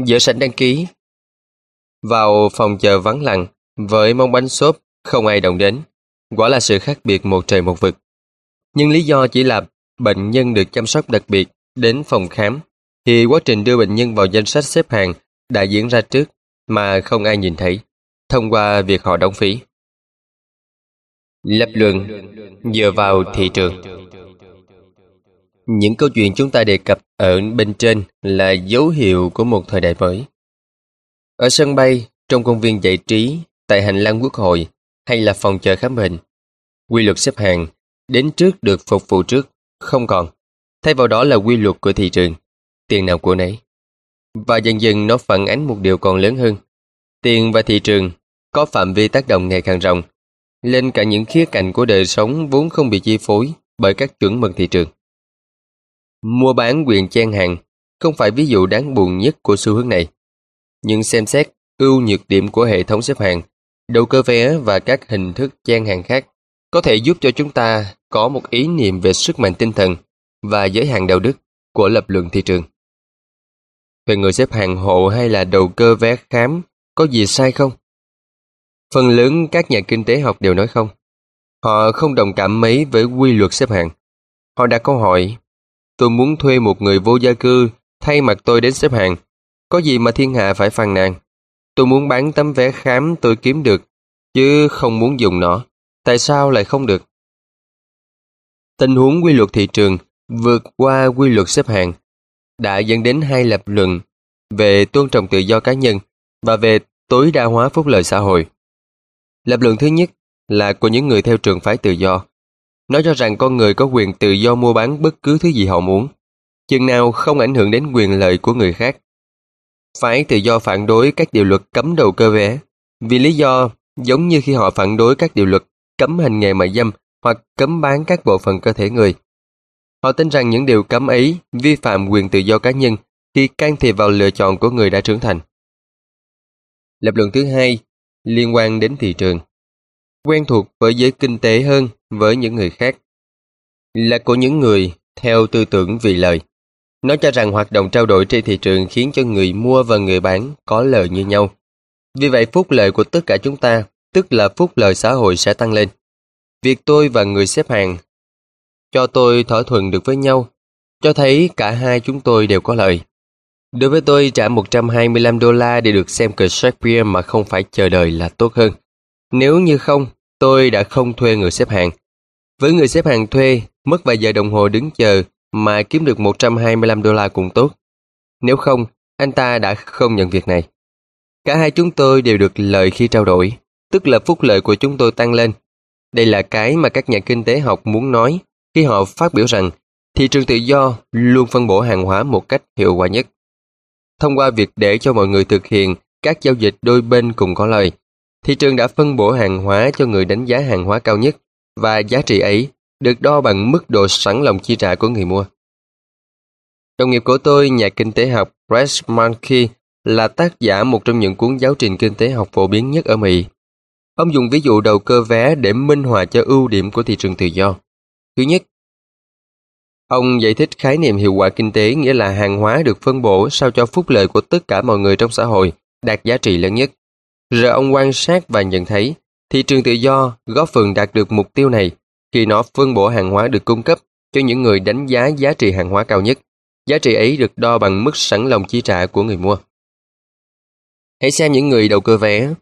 Giữa sảnh đăng ký, vào phòng chờ vắng lặng, với món bánh xốp không ai động đến. Quả là sự khác biệt một trời một vực. Nhưng lý do chỉ là bệnh nhân được chăm sóc đặc biệt đến phòng khám, thì quá trình đưa bệnh nhân vào danh sách xếp hàng đã diễn ra trước mà không ai nhìn thấy, thông qua việc họ đóng phí. Lập luận dựa vào thị trường những câu chuyện chúng ta đề cập ở bên trên là dấu hiệu của một thời đại mới. Ở sân bay, trong công viên giải trí, tại hành lang quốc hội hay là phòng chờ khám bệnh, quy luật xếp hàng, đến trước được phục vụ trước, không còn. Thay vào đó là quy luật của thị trường, tiền nào của nấy. Và dần dần nó phản ánh một điều còn lớn hơn. Tiền và thị trường có phạm vi tác động ngày càng rộng, lên cả những khía cạnh của đời sống vốn không bị chi phối bởi các chuẩn mực thị trường. Mua bán quyền chen hàng không phải ví dụ đáng buồn nhất của xu hướng này. Nhưng xem xét ưu nhược điểm của hệ thống xếp hàng, đầu cơ vé và các hình thức chen hàng khác có thể giúp cho chúng ta có một ý niệm về sức mạnh tinh thần và giới hạn đạo đức của lập luận thị trường. Về người xếp hàng hộ hay là đầu cơ vé khám, có gì sai không? Phần lớn các nhà kinh tế học đều nói không. Họ không đồng cảm mấy với quy luật xếp hàng. Họ đặt câu hỏi, tôi muốn thuê một người vô gia cư thay mặt tôi đến xếp hàng. Có gì mà thiên hạ phải phàn nàn? Tôi muốn bán tấm vé khám tôi kiếm được, chứ không muốn dùng nó. Tại sao lại không được? Tình huống quy luật thị trường vượt qua quy luật xếp hàng đã dẫn đến hai lập luận về tôn trọng tự do cá nhân và về tối đa hóa phúc lợi xã hội. Lập luận thứ nhất là của những người theo trường phái tự do. Nói cho rằng con người có quyền tự do mua bán bất cứ thứ gì họ muốn, chừng nào không ảnh hưởng đến quyền lợi của người khác. Phải tự do phản đối các điều luật cấm đầu cơ vé, vì lý do giống như khi họ phản đối các điều luật cấm hành nghề mại dâm hoặc cấm bán các bộ phận cơ thể người. Họ tin rằng những điều cấm ấy vi phạm quyền tự do cá nhân khi can thiệp vào lựa chọn của người đã trưởng thành. Lập luận thứ hai liên quan đến thị trường. Quen thuộc với giới kinh tế hơn với những người khác. Là của những người theo tư tưởng vì lợi. Nó cho rằng hoạt động trao đổi trên thị trường khiến cho người mua và người bán có lợi như nhau. Vì vậy phúc lợi của tất cả chúng ta, tức là phúc lợi xã hội sẽ tăng lên. Việc tôi và người xếp hàng cho tôi thỏa thuận được với nhau, cho thấy cả hai chúng tôi đều có lợi. Đối với tôi, trả 125 đô la để được xem cờ Shakespeare mà không phải chờ đợi là tốt hơn. Nếu như không, tôi đã không thuê người xếp hàng. Với người xếp hàng thuê, mất vài giờ đồng hồ đứng chờ mà kiếm được 125 đô la cũng tốt. Nếu không, anh ta đã không nhận việc này. Cả hai chúng tôi đều được lợi khi trao đổi, tức là phúc lợi của chúng tôi tăng lên. Đây là cái mà các nhà kinh tế học muốn nói khi họ phát biểu rằng thị trường tự do luôn phân bổ hàng hóa một cách hiệu quả nhất. Thông qua việc để cho mọi người thực hiện các giao dịch đôi bên cùng có lời thị trường đã phân bổ hàng hóa cho người đánh giá hàng hóa cao nhất và giá trị ấy được đo bằng mức độ sẵn lòng chi trả của người mua. Đồng nghiệp của tôi, nhà kinh tế học Brett Mankey là tác giả một trong những cuốn giáo trình kinh tế học phổ biến nhất ở Mỹ. Ông dùng ví dụ đầu cơ vé để minh họa cho ưu điểm của thị trường tự do. Thứ nhất, ông giải thích khái niệm hiệu quả kinh tế nghĩa là hàng hóa được phân bổ sao cho phúc lợi của tất cả mọi người trong xã hội đạt giá trị lớn nhất. Rồi ông quan sát và nhận thấy thị trường tự do góp phần đạt được mục tiêu này khi nó phân bổ hàng hóa được cung cấp cho những người đánh giá giá trị hàng hóa cao nhất. Giá trị ấy được đo bằng mức sẵn lòng chi trả của người mua. Hãy xem những người đầu cơ vé.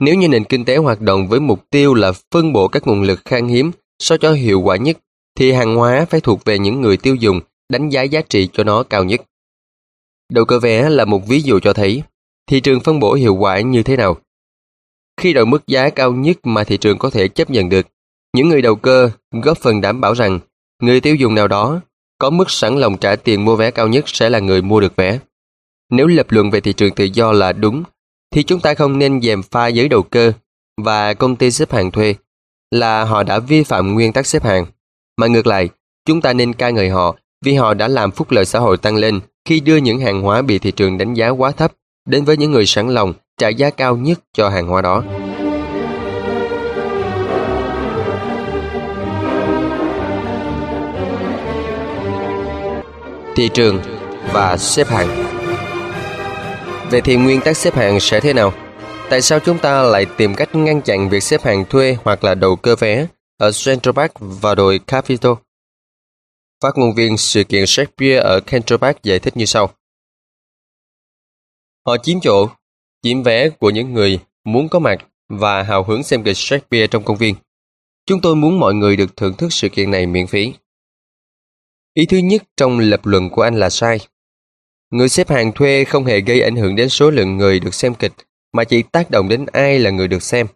Nếu như nền kinh tế hoạt động với mục tiêu là phân bổ các nguồn lực khan hiếm sao cho hiệu quả nhất, thì hàng hóa phải thuộc về những người tiêu dùng đánh giá giá trị cho nó cao nhất. Đầu cơ vé là một ví dụ cho thấy thị trường phân bổ hiệu quả như thế nào. Khi đạt mức giá cao nhất mà thị trường có thể chấp nhận được, những người đầu cơ góp phần đảm bảo rằng người tiêu dùng nào đó có mức sẵn lòng trả tiền mua vé cao nhất sẽ là người mua được vé. Nếu lập luận về thị trường tự do là đúng, thì chúng ta không nên dèm pha giới đầu cơ và công ty xếp hàng thuê là họ đã vi phạm nguyên tắc xếp hàng. Mà ngược lại, chúng ta nên ca ngợi họ vì họ đã làm phúc lợi xã hội tăng lên khi đưa những hàng hóa bị thị trường đánh giá quá thấp đến với những người sẵn lòng trả giá cao nhất cho hàng hóa đó. Thị trường và xếp hạng Vậy thì nguyên tắc xếp hạng sẽ thế nào? Tại sao chúng ta lại tìm cách ngăn chặn việc xếp hàng thuê hoặc là đầu cơ vé ở Central Park và đồi Capitol? Phát ngôn viên sự kiện Shakespeare ở Central Park giải thích như sau. Họ chiếm chỗ, chiếm vé của những người muốn có mặt và hào hứng xem kịch Shakespeare trong công viên. Chúng tôi muốn mọi người được thưởng thức sự kiện này miễn phí. Ý thứ nhất trong lập luận của anh là sai. Người xếp hàng thuê không hề gây ảnh hưởng đến số lượng người được xem kịch, mà chỉ tác động đến ai là người được xem.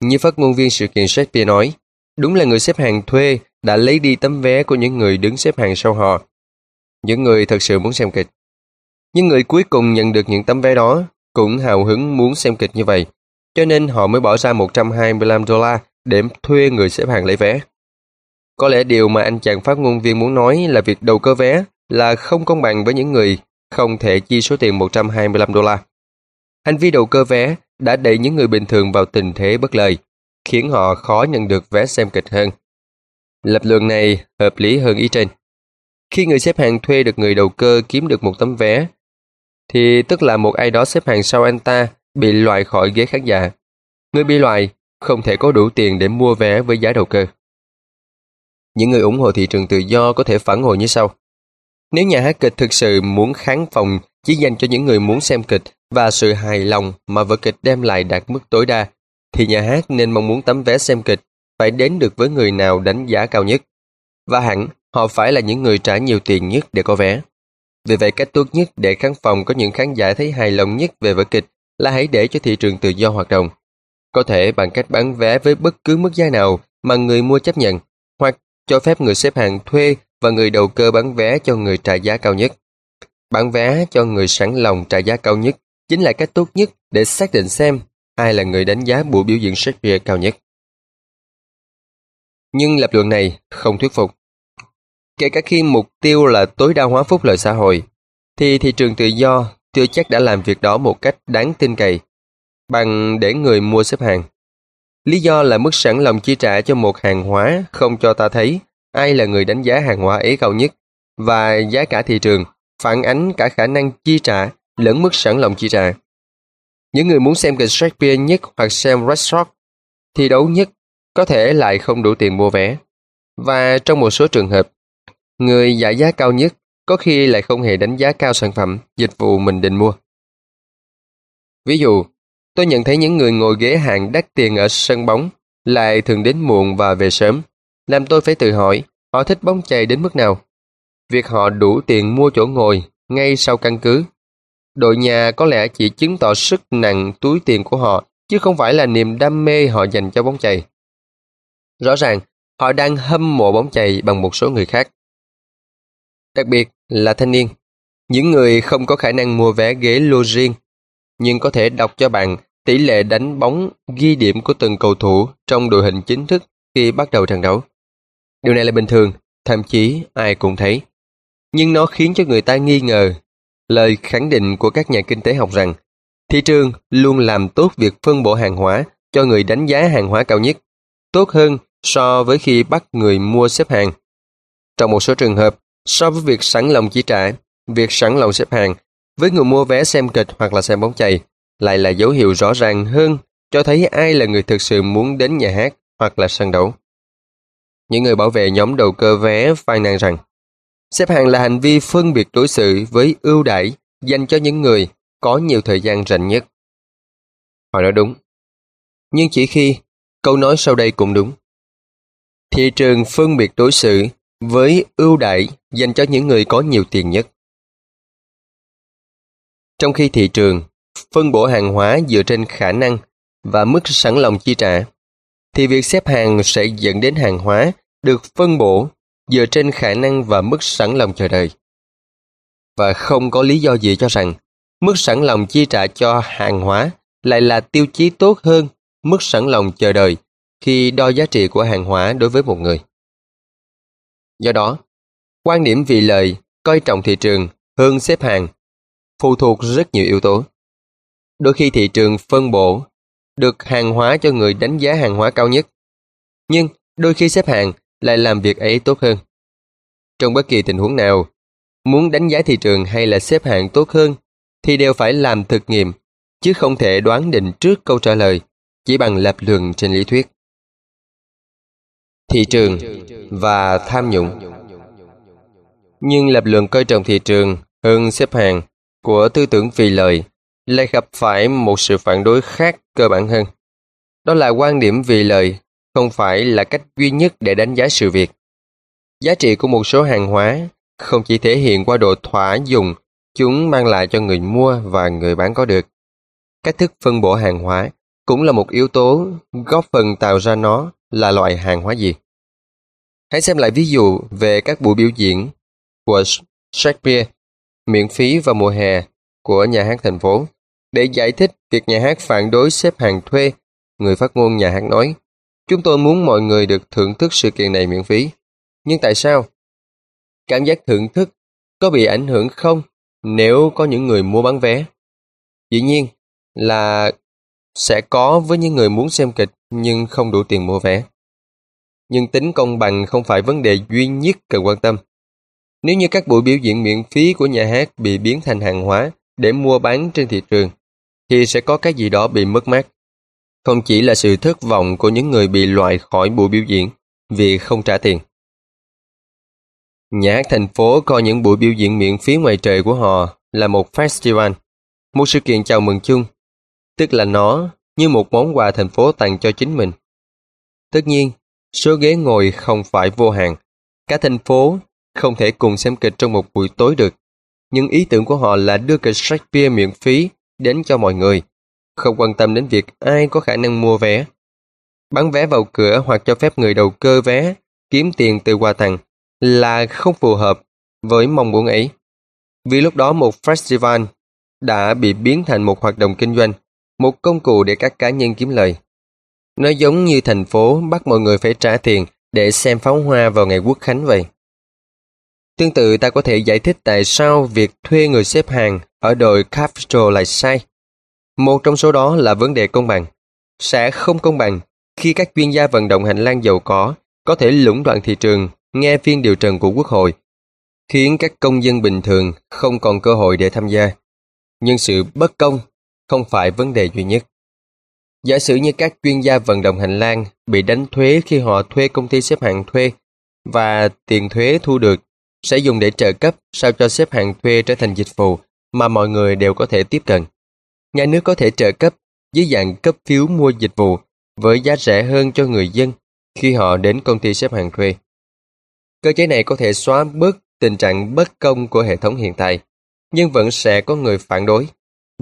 Như phát ngôn viên sự kiện Shakespeare nói, đúng là người xếp hàng thuê đã lấy đi tấm vé của những người đứng xếp hàng sau họ. Những người thật sự muốn xem kịch. Những người cuối cùng nhận được những tấm vé đó cũng hào hứng muốn xem kịch như vậy, cho nên họ mới bỏ ra 125 đô la để thuê người xếp hàng lấy vé. Có lẽ điều mà anh chàng phát ngôn viên muốn nói là việc đầu cơ vé là không công bằng với những người không thể chi số tiền 125 đô la. Hành vi đầu cơ vé đã đẩy những người bình thường vào tình thế bất lợi, khiến họ khó nhận được vé xem kịch hơn. Lập luận này hợp lý hơn ý trên. Khi người xếp hàng thuê được người đầu cơ kiếm được một tấm vé, thì tức là một ai đó xếp hàng sau anh ta bị loại khỏi ghế khán giả. Người bị loại không thể có đủ tiền để mua vé với giá đầu cơ. Những người ủng hộ thị trường tự do có thể phản hồi như sau. Nếu nhà hát kịch thực sự muốn kháng phòng chỉ dành cho những người muốn xem kịch và sự hài lòng mà vở kịch đem lại đạt mức tối đa, thì nhà hát nên mong muốn tấm vé xem kịch phải đến được với người nào đánh giá cao nhất. Và hẳn, họ phải là những người trả nhiều tiền nhất để có vé. Vì vậy cách tốt nhất để khán phòng có những khán giả thấy hài lòng nhất về vở kịch là hãy để cho thị trường tự do hoạt động. Có thể bằng cách bán vé với bất cứ mức giá nào mà người mua chấp nhận, hoặc cho phép người xếp hàng thuê và người đầu cơ bán vé cho người trả giá cao nhất. Bán vé cho người sẵn lòng trả giá cao nhất chính là cách tốt nhất để xác định xem ai là người đánh giá buổi biểu diễn Shakespeare cao nhất. Nhưng lập luận này không thuyết phục. Kể cả khi mục tiêu là tối đa hóa phúc lợi xã hội, thì thị trường tự do chưa chắc đã làm việc đó một cách đáng tin cậy, bằng để người mua xếp hàng. Lý do là mức sẵn lòng chi trả cho một hàng hóa không cho ta thấy ai là người đánh giá hàng hóa ấy cao nhất, và giá cả thị trường phản ánh cả khả năng chi trả lẫn mức sẵn lòng chi trả. Những người muốn xem kịch Shakespeare nhất hoặc xem Red Sox thi đấu nhất có thể lại không đủ tiền mua vé. Và trong một số trường hợp, người giả giá cao nhất có khi lại không hề đánh giá cao sản phẩm, dịch vụ mình định mua. Ví dụ, tôi nhận thấy những người ngồi ghế hạng đắt tiền ở sân bóng lại thường đến muộn và về sớm, làm tôi phải tự hỏi họ thích bóng chày đến mức nào. Việc họ đủ tiền mua chỗ ngồi ngay sau căn cứ. Đội nhà có lẽ chỉ chứng tỏ sức nặng túi tiền của họ, chứ không phải là niềm đam mê họ dành cho bóng chày. Rõ ràng, họ đang hâm mộ bóng chày bằng một số người khác. Đặc biệt là thanh niên, những người không có khả năng mua vé ghế lô riêng, nhưng có thể đọc cho bạn tỷ lệ đánh bóng ghi điểm của từng cầu thủ trong đội hình chính thức khi bắt đầu trận đấu. Điều này là bình thường, thậm chí ai cũng thấy. Nhưng nó khiến cho người ta nghi ngờ lời khẳng định của các nhà kinh tế học rằng thị trường luôn làm tốt việc phân bổ hàng hóa cho người đánh giá hàng hóa cao nhất, tốt hơn so với khi bắt người mua xếp hàng. Trong một số trường hợp, so với việc sẵn lòng chi trả, việc sẵn lòng xếp hàng với người mua vé xem kịch hoặc là xem bóng chày lại là dấu hiệu rõ ràng hơn cho thấy ai là người thực sự muốn đến nhà hát hoặc là sân đấu. Những người bảo vệ nhóm đầu cơ vé phàn nàn rằng xếp hàng là hành vi phân biệt đối xử với ưu đãi dành cho những người có nhiều thời gian rảnh nhất. Họ nói đúng. Nhưng chỉ khi câu nói sau đây cũng đúng. Thị trường phân biệt đối xử với ưu đãi dành cho những người có nhiều tiền nhất. Trong khi thị trường phân bổ hàng hóa dựa trên khả năng và mức sẵn lòng chi trả, thì việc xếp hàng sẽ dẫn đến hàng hóa được phân bổ dựa trên khả năng và mức sẵn lòng chờ đợi. Và không có lý do gì cho rằng mức sẵn lòng chi trả cho hàng hóa lại là tiêu chí tốt hơn mức sẵn lòng chờ đợi khi đo giá trị của hàng hóa đối với một người. Do đó, quan điểm vì lợi coi trọng thị trường hơn xếp hàng phụ thuộc rất nhiều yếu tố. Đôi khi thị trường phân bổ được hàng hóa cho người đánh giá hàng hóa cao nhất. Nhưng đôi khi xếp hàng lại làm việc ấy tốt hơn. Trong bất kỳ tình huống nào, muốn đánh giá thị trường hay là xếp hạng tốt hơn thì đều phải làm thực nghiệm, chứ không thể đoán định trước câu trả lời chỉ bằng lập luận trên lý thuyết. Thị trường và tham nhũng Nhưng lập luận coi trọng thị trường hơn xếp hàng của tư tưởng vì lợi lại gặp phải một sự phản đối khác cơ bản hơn. Đó là quan điểm vì lợi không phải là cách duy nhất để đánh giá sự việc. Giá trị của một số hàng hóa không chỉ thể hiện qua độ thỏa dùng chúng mang lại cho người mua và người bán có được. Cách thức phân bổ hàng hóa cũng là một yếu tố góp phần tạo ra nó là loại hàng hóa gì. Hãy xem lại ví dụ về các buổi biểu diễn của Shakespeare miễn phí vào mùa hè của nhà hát thành phố. Để giải thích việc nhà hát phản đối xếp hàng thuê, người phát ngôn nhà hát nói Chúng tôi muốn mọi người được thưởng thức sự kiện này miễn phí. Nhưng tại sao? Cảm giác thưởng thức có bị ảnh hưởng không nếu có những người mua bán vé? Dĩ nhiên, là sẽ có với những người muốn xem kịch nhưng không đủ tiền mua vé. Nhưng tính công bằng không phải vấn đề duy nhất cần quan tâm. Nếu như các buổi biểu diễn miễn phí của nhà hát bị biến thành hàng hóa để mua bán trên thị trường, thì sẽ có cái gì đó bị mất mát. Không chỉ là sự thất vọng của những người bị loại khỏi buổi biểu diễn vì không trả tiền. Nhà hát thành phố coi những buổi biểu diễn miễn phí ngoài trời của họ là một festival, một sự kiện chào mừng chung, tức là nó như một món quà thành phố tặng cho chính mình. Tất nhiên, số ghế ngồi không phải vô hạn, cả thành phố không thể cùng xem kịch trong một buổi tối được. Nhưng ý tưởng của họ là đưa kịch Shakespeare miễn phí đến cho mọi người, không quan tâm đến việc ai có khả năng mua vé. Bán vé vào cửa hoặc cho phép người đầu cơ vé kiếm tiền từ quà tặng là không phù hợp với mong muốn ấy. Vì lúc đó một festival đã bị biến thành một hoạt động kinh doanh, một công cụ để các cá nhân kiếm lời. Nó giống như thành phố bắt mọi người phải trả tiền để xem pháo hoa vào ngày quốc khánh vậy. Tương tự ta có thể giải thích tại sao việc thuê người xếp hàng ở đội Castro lại sai. Một trong số đó là vấn đề công bằng. Sẽ không công bằng khi các chuyên gia vận động hành lang giàu có có thể lũng đoạn thị trường, nghe phiên điều trần của Quốc hội, khiến các công dân bình thường không còn cơ hội để tham gia. Nhưng sự bất công không phải vấn đề duy nhất. Giả sử như các chuyên gia vận động hành lang bị đánh thuế khi họ thuê công ty xếp hạng thuê và tiền thuế thu được sẽ dùng để trợ cấp sao cho xếp hạng thuê trở thành dịch vụ mà mọi người đều có thể tiếp cận. Nhà nước có thể trợ cấp dưới dạng cấp phiếu mua dịch vụ với giá rẻ hơn cho người dân khi họ đến công ty xếp hàng thuê. Cơ chế này có thể xóa bớt tình trạng bất công của hệ thống hiện tại, nhưng vẫn sẽ có người phản đối,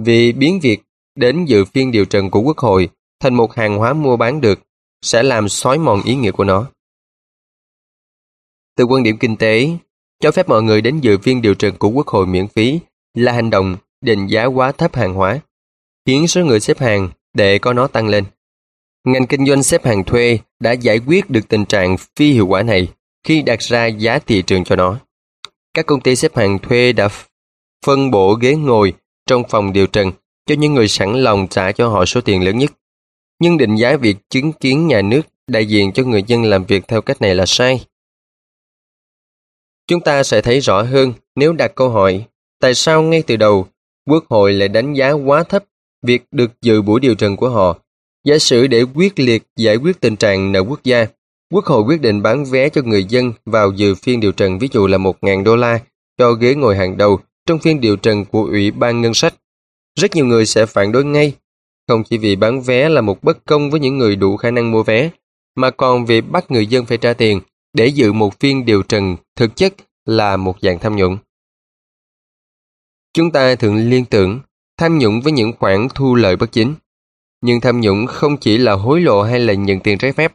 vì biến việc đến dự phiên điều trần của Quốc hội thành một hàng hóa mua bán được sẽ làm xói mòn ý nghĩa của nó. Từ quan điểm kinh tế, cho phép mọi người đến dự phiên điều trần của Quốc hội miễn phí là hành động định giá quá thấp hàng hóa, khiến số người xếp hàng để có nó tăng lên. Ngành kinh doanh xếp hàng thuê đã giải quyết được tình trạng phi hiệu quả này khi đặt ra giá thị trường cho nó. Các công ty xếp hàng thuê đã phân bổ ghế ngồi trong phòng điều trần cho những người sẵn lòng trả cho họ số tiền lớn nhất. Nhưng định giá việc chứng kiến nhà nước đại diện cho người dân làm việc theo cách này là sai. Chúng ta sẽ thấy rõ hơn nếu đặt câu hỏi tại sao ngay từ đầu Quốc hội lại đánh giá quá thấp việc được dự buổi điều trần của họ. Giả sử để quyết liệt giải quyết tình trạng nợ quốc gia, Quốc hội quyết định bán vé cho người dân vào dự phiên điều trần ví dụ là 1.000 đô la cho ghế ngồi hàng đầu trong phiên điều trần của Ủy ban Ngân sách. Rất nhiều người sẽ phản đối ngay, không chỉ vì bán vé là một bất công với những người đủ khả năng mua vé, mà còn vì bắt người dân phải trả tiền để dự một phiên điều trần thực chất là một dạng tham nhũng. Chúng ta thường liên tưởng tham nhũng với những khoản thu lợi bất chính. Nhưng tham nhũng không chỉ là hối lộ hay là nhận tiền trái phép.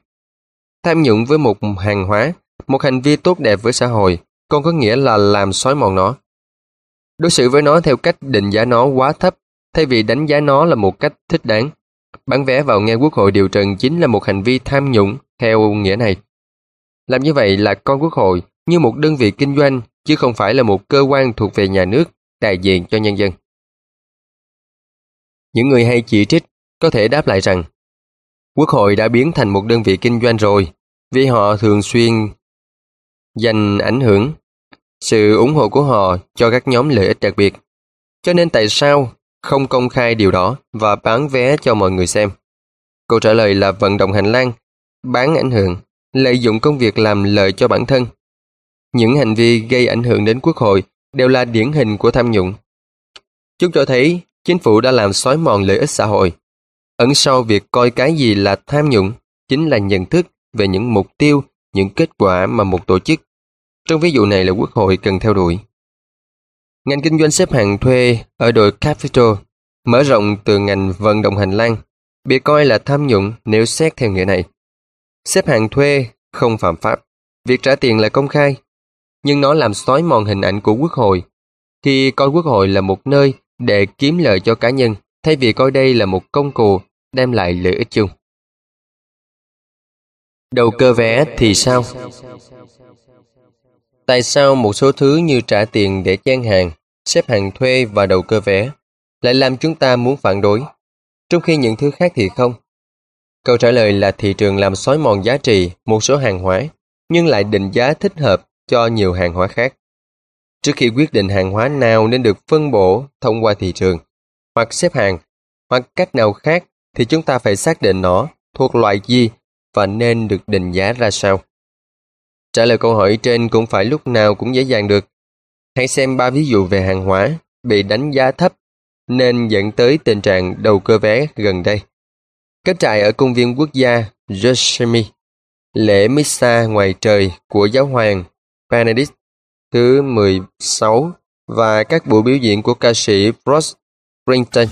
Tham nhũng với một hàng hóa, một hành vi tốt đẹp với xã hội, còn có nghĩa là làm xói mòn nó. Đối xử với nó theo cách định giá nó quá thấp, thay vì đánh giá nó là một cách thích đáng. Bán vé vào nghe quốc hội điều trần chính là một hành vi tham nhũng theo nghĩa này. Làm như vậy là con quốc hội như một đơn vị kinh doanh chứ không phải là một cơ quan thuộc về nhà nước đại diện cho nhân dân. Những người hay chỉ trích có thể đáp lại rằng Quốc hội đã biến thành một đơn vị kinh doanh rồi vì họ thường xuyên dành ảnh hưởng sự ủng hộ của họ cho các nhóm lợi ích đặc biệt. Cho nên tại sao không công khai điều đó và bán vé cho mọi người xem? Câu trả lời là vận động hành lang, bán ảnh hưởng, lợi dụng công việc làm lợi cho bản thân. Những hành vi gây ảnh hưởng đến quốc hội đều là điển hình của tham nhũng. Chúng cho thấy chính phủ đã làm xói mòn lợi ích xã hội. Ẩn sau việc coi cái gì là tham nhũng chính là nhận thức về những mục tiêu, những kết quả mà một tổ chức, trong ví dụ này là quốc hội cần theo đuổi. Ngành kinh doanh xếp hàng thuê ở đội Capital mở rộng từ ngành vận động hành lang bị coi là tham nhũng nếu xét theo nghĩa này. Xếp hàng thuê không phạm pháp, việc trả tiền là công khai, nhưng nó làm xói mòn hình ảnh của quốc hội khi coi quốc hội là một nơi để kiếm lợi cho cá nhân thay vì coi đây là một công cụ đem lại lợi ích chung. Đầu cơ vé thì sao? Tại sao một số thứ như trả tiền để chen hàng, xếp hàng thuê và đầu cơ vé lại làm chúng ta muốn phản đối, trong khi những thứ khác thì không. Câu trả lời là thị trường làm xói mòn giá trị một số hàng hóa, nhưng lại định giá thích hợp cho nhiều hàng hóa khác. Trước khi quyết định hàng hóa nào nên được phân bổ thông qua thị trường, hoặc xếp hàng, hoặc cách nào khác thì chúng ta phải xác định nó thuộc loại gì và nên được định giá ra sao. Trả lời câu hỏi trên cũng phải lúc nào cũng dễ dàng được. Hãy xem ba ví dụ về hàng hóa bị đánh giá thấp nên dẫn tới tình trạng đầu cơ vé gần đây. Cắm trại ở công viên quốc gia Yosemite, lễ Missa ngoài trời của giáo hoàng Benedict thứ 16 và các buổi biểu diễn của ca sĩ Bruce Springsteen.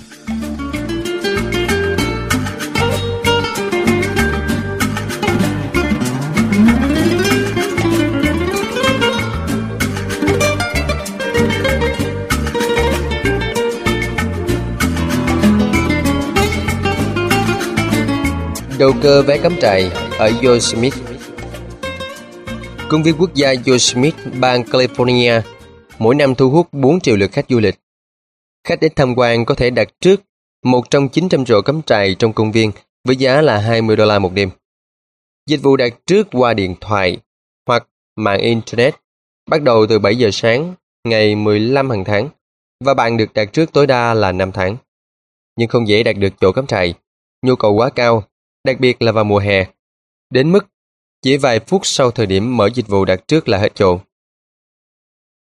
Đầu cơ vé cắm trại ở Yosemite. Công viên quốc gia Yosemite, bang California, mỗi năm thu hút 4 triệu lượt khách du lịch. Khách đến tham quan có thể đặt trước một trong 900 rổ cắm trại trong công viên với giá là 20 đô la một đêm. Dịch vụ đặt trước qua điện thoại hoặc mạng Internet bắt đầu từ 7 giờ sáng ngày 15 hàng tháng và bạn được đặt trước tối đa là 5 tháng. Nhưng không dễ đặt được chỗ cắm trại. Nhu cầu quá cao đặc biệt là vào mùa hè, đến mức chỉ vài phút sau thời điểm mở dịch vụ đặt trước là hết chỗ.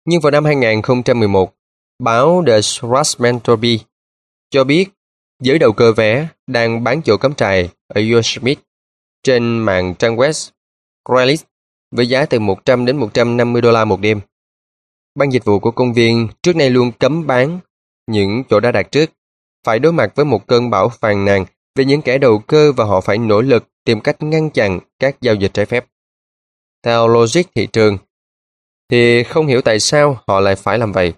Nhưng vào năm 2011, báo The Strassman Tribune cho biết giới đầu cơ vé đang bán chỗ cắm trại ở Yosemite trên mạng trang web Craigslist với giá từ 100 đến 150 đô la một đêm. Ban dịch vụ của công viên trước nay luôn cấm bán những chỗ đã đặt trước, phải đối mặt với một cơn bão phàn nàn về những kẻ đầu cơ và họ phải nỗ lực tìm cách ngăn chặn các giao dịch trái phép. Theo logic thị trường, thì không hiểu tại sao họ lại phải làm vậy.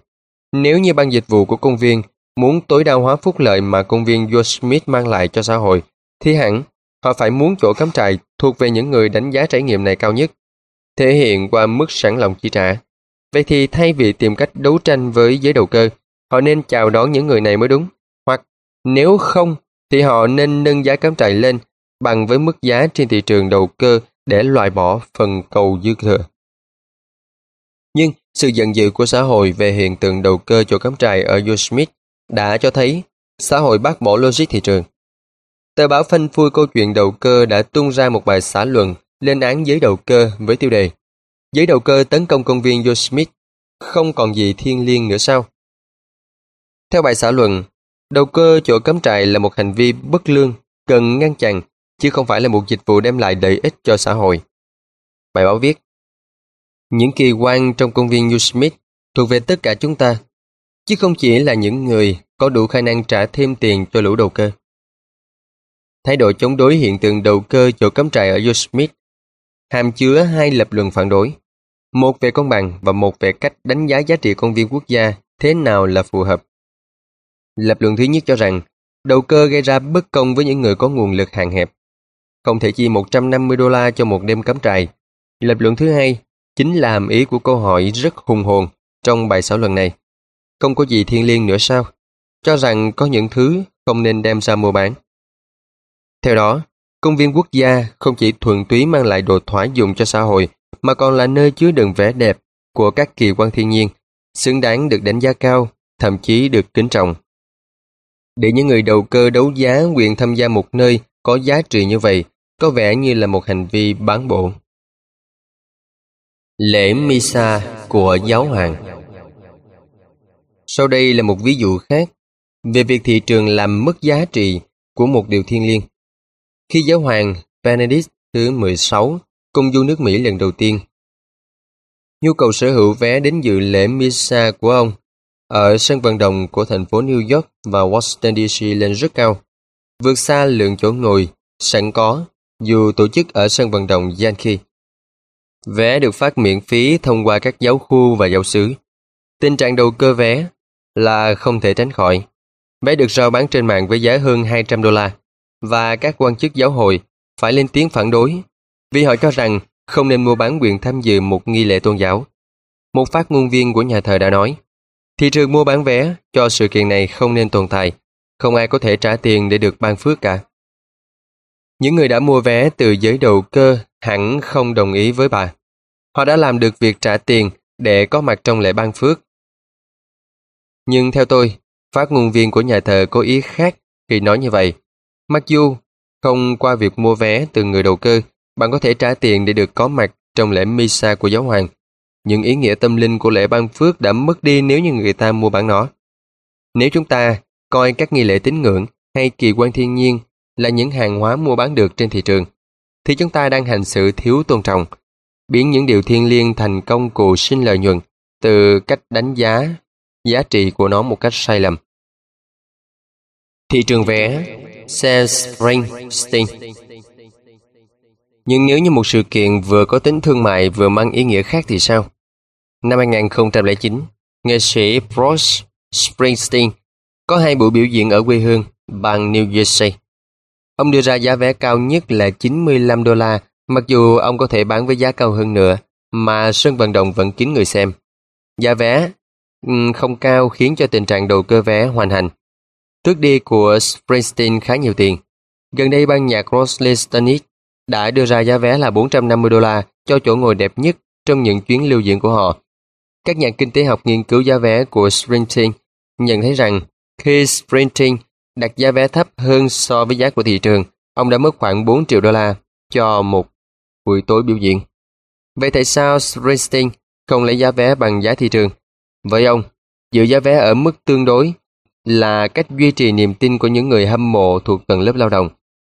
Nếu như ban dịch vụ của công viên muốn tối đa hóa phúc lợi mà công viên Yosemite mang lại cho xã hội, thì hẳn họ phải muốn chỗ cắm trại thuộc về những người đánh giá trải nghiệm này cao nhất, thể hiện qua mức sẵn lòng chi trả. Vậy thì thay vì tìm cách đấu tranh với giới đầu cơ, họ nên chào đón những người này mới đúng. Hoặc nếu không thì họ nên nâng giá cắm trại lên bằng với mức giá trên thị trường đầu cơ để loại bỏ phần cầu dư thừa. Nhưng sự giận dữ của xã hội về hiện tượng đầu cơ chỗ cắm trại ở Yosemite đã cho thấy xã hội bác bỏ logic thị trường. Tờ báo phanh phui câu chuyện đầu cơ đã tung ra một bài xã luận lên án giới đầu cơ với tiêu đề Giới đầu cơ tấn công công viên Yosemite, không còn gì thiên liêng nữa sao? Theo bài xã luận, Đầu cơ chỗ cắm trại là một hành vi bất lương, cần ngăn chặn, chứ không phải là một dịch vụ đem lại lợi ích cho xã hội. Bài báo viết, những kỳ quan trong công viên Yosemite thuộc về tất cả chúng ta, chứ không chỉ là những người có đủ khả năng trả thêm tiền cho lũ đầu cơ. Thái độ chống đối hiện tượng đầu cơ chỗ cắm trại ở Yosemite hàm chứa hai lập luận phản đối, một về công bằng và một về cách đánh giá giá trị công viên quốc gia thế nào là phù hợp. Lập luận thứ nhất cho rằng, đầu cơ gây ra bất công với những người có nguồn lực hạn hẹp. Không thể chi 150 đô la cho một đêm cắm trại. Lập luận thứ hai chính là hàm ý của câu hỏi rất hùng hồn trong bài xã luận này. Không có gì thiên liêng nữa sao? Cho rằng có những thứ không nên đem ra mua bán. Theo đó, công viên quốc gia không chỉ thuần túy mang lại đồ thoải dùng cho xã hội, mà còn là nơi chứa đựng vẻ đẹp của các kỳ quan thiên nhiên, xứng đáng được đánh giá cao, thậm chí được kính trọng. Để những người đầu cơ đấu giá quyền tham gia một nơi có giá trị như vậy có vẻ như là một hành vi bán bộ. Lễ Misa của giáo hoàng Sau đây là một ví dụ khác về việc thị trường làm mất giá trị của một điều thiên liêng. Khi giáo hoàng Benedict thứ 16 công du nước Mỹ lần đầu tiên, nhu cầu sở hữu vé đến dự lễ Misa của ông ở sân vận động của thành phố New York và Washington DC lên rất cao, vượt xa lượng chỗ ngồi sẵn có dù tổ chức ở sân vận động Yankee. Vé được phát miễn phí thông qua các giáo khu và giáo xứ. Tình trạng đầu cơ vé là không thể tránh khỏi. Vé được rao bán trên mạng với giá hơn 200 đô la và các quan chức giáo hội phải lên tiếng phản đối vì họ cho rằng không nên mua bán quyền tham dự một nghi lễ tôn giáo. Một phát ngôn viên của nhà thờ đã nói, Thị trường mua bán vé cho sự kiện này không nên tồn tại không ai có thể trả tiền để được ban phước cả. Những người đã mua vé từ giới đầu cơ hẳn không đồng ý với bà. Họ đã làm được việc trả tiền để có mặt trong lễ ban phước. Nhưng theo tôi, phát ngôn viên của nhà thờ có ý khác khi nói như vậy. Mặc dù không qua việc mua vé từ người đầu cơ, bạn có thể trả tiền để được có mặt trong lễ Misa của giáo hoàng. Những ý nghĩa tâm linh của lễ ban phước đã mất đi nếu như người ta mua bán nó. Nếu chúng ta coi các nghi lễ tín ngưỡng hay kỳ quan thiên nhiên là những hàng hóa mua bán được trên thị trường, thì chúng ta đang hành sự thiếu tôn trọng, biến những điều thiêng liêng thành công cụ sinh lợi nhuận từ cách đánh giá giá trị của nó một cách sai lầm. Thị trường vé Sales Springsteen Nhưng nếu như một sự kiện vừa có tính thương mại vừa mang ý nghĩa khác thì sao? Năm 2009, nghệ sĩ Bruce Springsteen có hai buổi biểu diễn ở quê hương, bang New Jersey. Ông đưa ra giá vé cao nhất là 95 đô la, mặc dù ông có thể bán với giá cao hơn nữa, mà sân vận động vẫn kín người xem. Giá vé không cao khiến cho tình trạng đầu cơ vé hoàn hành. Trước đi của Springsteen khá nhiều tiền. Gần đây ban nhạc Rosalind Stanis đã đưa ra giá vé là 450 đô la cho chỗ ngồi đẹp nhất trong những chuyến lưu diễn của họ. Các nhà kinh tế học nghiên cứu giá vé của Springsteen nhận thấy rằng khi Springsteen đặt giá vé thấp hơn so với giá của thị trường, ông đã mất khoảng 4 triệu đô la cho một buổi tối biểu diễn. Vậy tại sao Springsteen không lấy giá vé bằng giá thị trường? Với ông, giữ giá vé ở mức tương đối là cách duy trì niềm tin của những người hâm mộ thuộc tầng lớp lao động.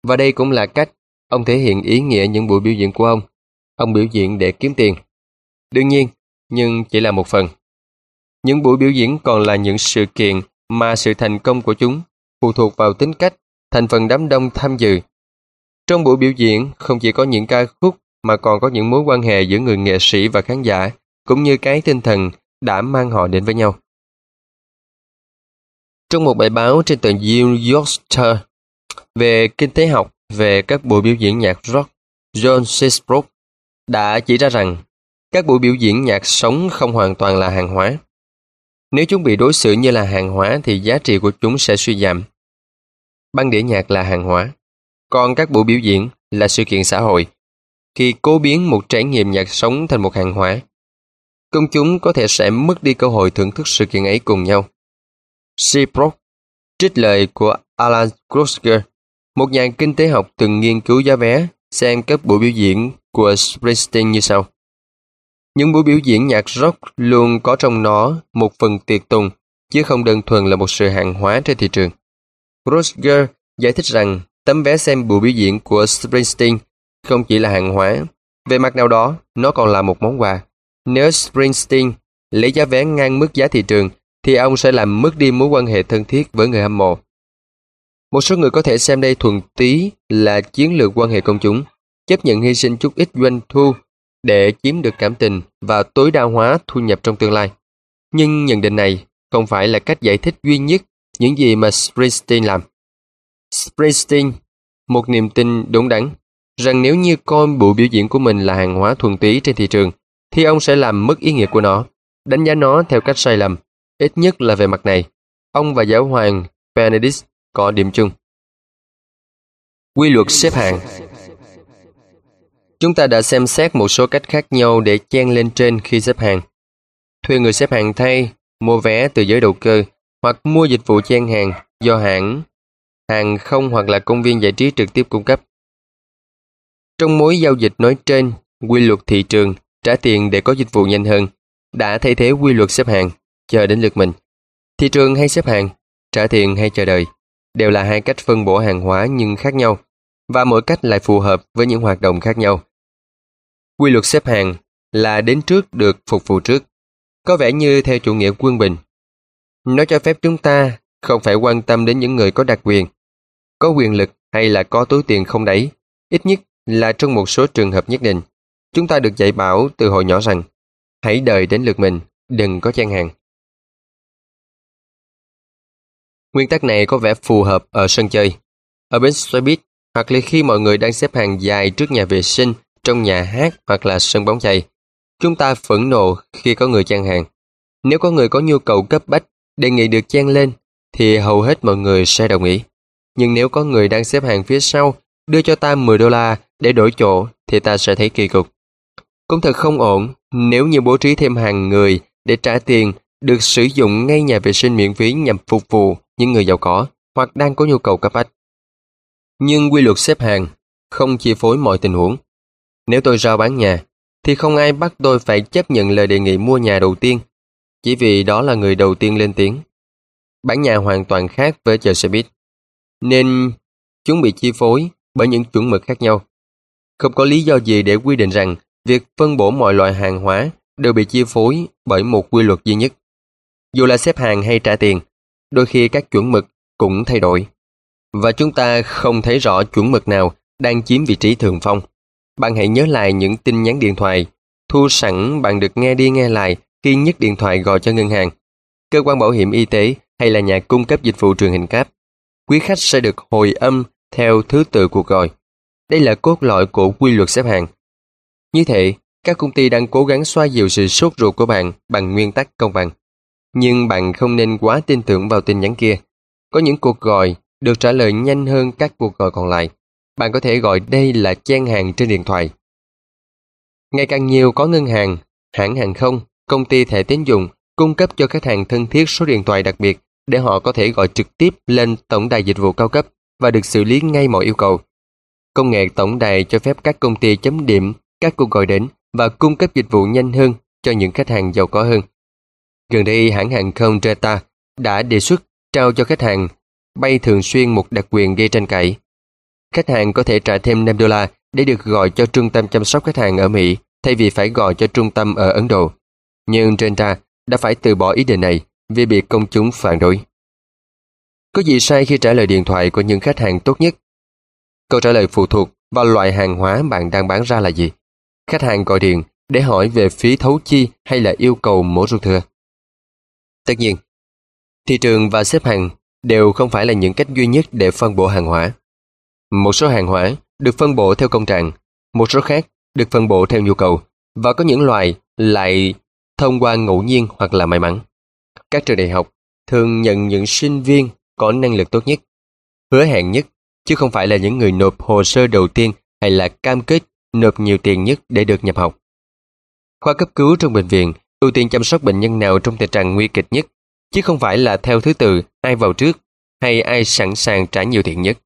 Và đây cũng là cách ông thể hiện ý nghĩa những buổi biểu diễn của ông. Ông biểu diễn để kiếm tiền. Đương nhiên, nhưng chỉ là một phần. Những buổi biểu diễn còn là những sự kiện mà sự thành công của chúng phụ thuộc vào tính cách, thành phần đám đông tham dự. Trong buổi biểu diễn không chỉ có những ca khúc mà còn có những mối quan hệ giữa người nghệ sĩ và khán giả, cũng như cái tinh thần đã mang họ đến với nhau. Trong một bài báo trên tờ New Yorker về kinh tế học về các buổi biểu diễn nhạc rock, John Sisbrook đã chỉ ra rằng các buổi biểu diễn nhạc sống không hoàn toàn là hàng hóa. Nếu chúng bị đối xử như là hàng hóa thì giá trị của chúng sẽ suy giảm. Băng đĩa nhạc là hàng hóa, còn các buổi biểu diễn là sự kiện xã hội. Khi cố biến một trải nghiệm nhạc sống thành một hàng hóa, công chúng có thể sẽ mất đi cơ hội thưởng thức sự kiện ấy cùng nhau. Seabrook trích lời của Alan Grosker, một nhà kinh tế học từng nghiên cứu giá vé, xem các buổi biểu diễn của Springsteen như sau. Những buổi biểu diễn nhạc rock luôn có trong nó một phần tiệc tùng, chứ không đơn thuần là một sự hàng hóa trên thị trường. Rosger giải thích rằng tấm vé xem buổi biểu diễn của Springsteen không chỉ là hàng hóa, về mặt nào đó, nó còn là một món quà. Nếu Springsteen lấy giá vé ngang mức giá thị trường, thì ông sẽ làm mất đi mối quan hệ thân thiết với người hâm mộ. Một số người có thể xem đây thuần túy là chiến lược quan hệ công chúng, chấp nhận hy sinh chút ít doanh thu để chiếm được cảm tình và tối đa hóa thu nhập trong tương lai. Nhưng nhận định này không phải là cách giải thích duy nhất những gì mà Springsteen làm. Springsteen, một niềm tin đúng đắn, rằng nếu như coi buổi biểu diễn của mình là hàng hóa thuần túy trên thị trường, thì ông sẽ làm mất ý nghĩa của nó, đánh giá nó theo cách sai lầm. Ít nhất là về mặt này, ông và giáo hoàng Benedict có điểm chung. Quy luật xếp hạng Chúng ta đã xem xét một số cách khác nhau để chen lên trên khi xếp hàng. Thuê người xếp hàng thay, mua vé từ giới đầu cơ, hoặc mua dịch vụ chen hàng do hãng, hàng không hoặc là công viên giải trí trực tiếp cung cấp. Trong mối giao dịch nói trên, quy luật thị trường trả tiền để có dịch vụ nhanh hơn đã thay thế quy luật xếp hàng, chờ đến lượt mình. Thị trường hay xếp hàng, trả tiền hay chờ đợi, đều là hai cách phân bổ hàng hóa nhưng khác nhau, và mỗi cách lại phù hợp với những hoạt động khác nhau. Quy luật xếp hàng là đến trước được phục vụ trước, có vẻ như theo chủ nghĩa quân bình. Nó cho phép chúng ta không phải quan tâm đến những người có đặc quyền, có quyền lực hay là có túi tiền không đấy, ít nhất là trong một số trường hợp nhất định. Chúng ta được dạy bảo từ hồi nhỏ rằng hãy đợi đến lượt mình, đừng có chen hàng. Nguyên tắc này có vẻ phù hợp ở sân chơi. Ở bến xe buýt, hoặc là khi mọi người đang xếp hàng dài trước nhà vệ sinh, trong nhà hát hoặc là sân bóng chày. Chúng ta phẫn nộ khi có người chen hàng. Nếu có người có nhu cầu cấp bách, đề nghị được chen lên, thì hầu hết mọi người sẽ đồng ý. Nhưng nếu có người đang xếp hàng phía sau đưa cho ta 10 đô la để đổi chỗ thì ta sẽ thấy kỳ cục. Cũng thật không ổn nếu như bố trí thêm hàng người để trả tiền được sử dụng ngay nhà vệ sinh miễn phí nhằm phục vụ những người giàu có hoặc đang có nhu cầu cấp bách. Nhưng quy luật xếp hàng không chi phối mọi tình huống. Nếu tôi rao bán nhà, thì không ai bắt tôi phải chấp nhận lời đề nghị mua nhà đầu tiên, chỉ vì đó là người đầu tiên lên tiếng. Bán nhà hoàn toàn khác với chờ xe buýt, nên chúng bị chi phối bởi những chuẩn mực khác nhau. Không có lý do gì để quy định rằng việc phân bổ mọi loại hàng hóa đều bị chi phối bởi một quy luật duy nhất. Dù là xếp hàng hay trả tiền, đôi khi các chuẩn mực cũng thay đổi. Và chúng ta không thấy rõ chuẩn mực nào đang chiếm vị trí thường phong. Bạn hãy nhớ lại những tin nhắn điện thoại. Thu sẵn bạn được nghe đi nghe lại khi nhấc điện thoại gọi cho ngân hàng, cơ quan bảo hiểm y tế hay là nhà cung cấp dịch vụ truyền hình cáp. Quý khách sẽ được hồi âm theo thứ tự cuộc gọi. Đây là cốt lõi của quy luật xếp hàng. Như thế, các công ty đang cố gắng xoa dịu sự sốt ruột của bạn bằng nguyên tắc công bằng. Nhưng bạn không nên quá tin tưởng vào tin nhắn kia. Có những cuộc gọi được trả lời nhanh hơn các cuộc gọi còn lại. Bạn có thể gọi đây là chen hàng trên điện thoại. Ngày càng nhiều có ngân hàng, hãng hàng không, công ty thẻ tín dụng cung cấp cho khách hàng thân thiết số điện thoại đặc biệt để họ có thể gọi trực tiếp lên tổng đài dịch vụ cao cấp và được xử lý ngay mọi yêu cầu. Công nghệ tổng đài cho phép các công ty chấm điểm các cuộc gọi đến và cung cấp dịch vụ nhanh hơn cho những khách hàng giàu có hơn. Gần đây, hãng hàng không Delta đã đề xuất trao cho khách hàng bay thường xuyên một đặc quyền gây tranh cãi. Khách hàng có thể trả thêm 5 đô la để được gọi cho trung tâm chăm sóc khách hàng ở Mỹ thay vì phải gọi cho trung tâm ở Ấn Độ. Nhưng Delta đã phải từ bỏ ý định này vì bị công chúng phản đối. Có gì sai khi trả lời điện thoại của những khách hàng tốt nhất? Câu trả lời phụ thuộc vào loại hàng hóa bạn đang bán ra là gì. Khách hàng gọi điện để hỏi về phí thấu chi hay là yêu cầu mổ ruột thừa. Tất nhiên, thị trường và xếp hàng đều không phải là những cách duy nhất để phân bổ hàng hóa. Một số hàng hóa được phân bổ theo công trạng, một số khác được phân bổ theo nhu cầu, và có những loại lại thông qua ngẫu nhiên hoặc là may mắn. Các trường đại học thường nhận những sinh viên có năng lực tốt nhất, hứa hẹn nhất, chứ không phải là những người nộp hồ sơ đầu tiên hay là cam kết nộp nhiều tiền nhất để được nhập học. Khoa cấp cứu trong bệnh viện ưu tiên chăm sóc bệnh nhân nào trong tình trạng nguy kịch nhất, chứ không phải là theo thứ tự ai vào trước hay ai sẵn sàng trả nhiều tiền nhất.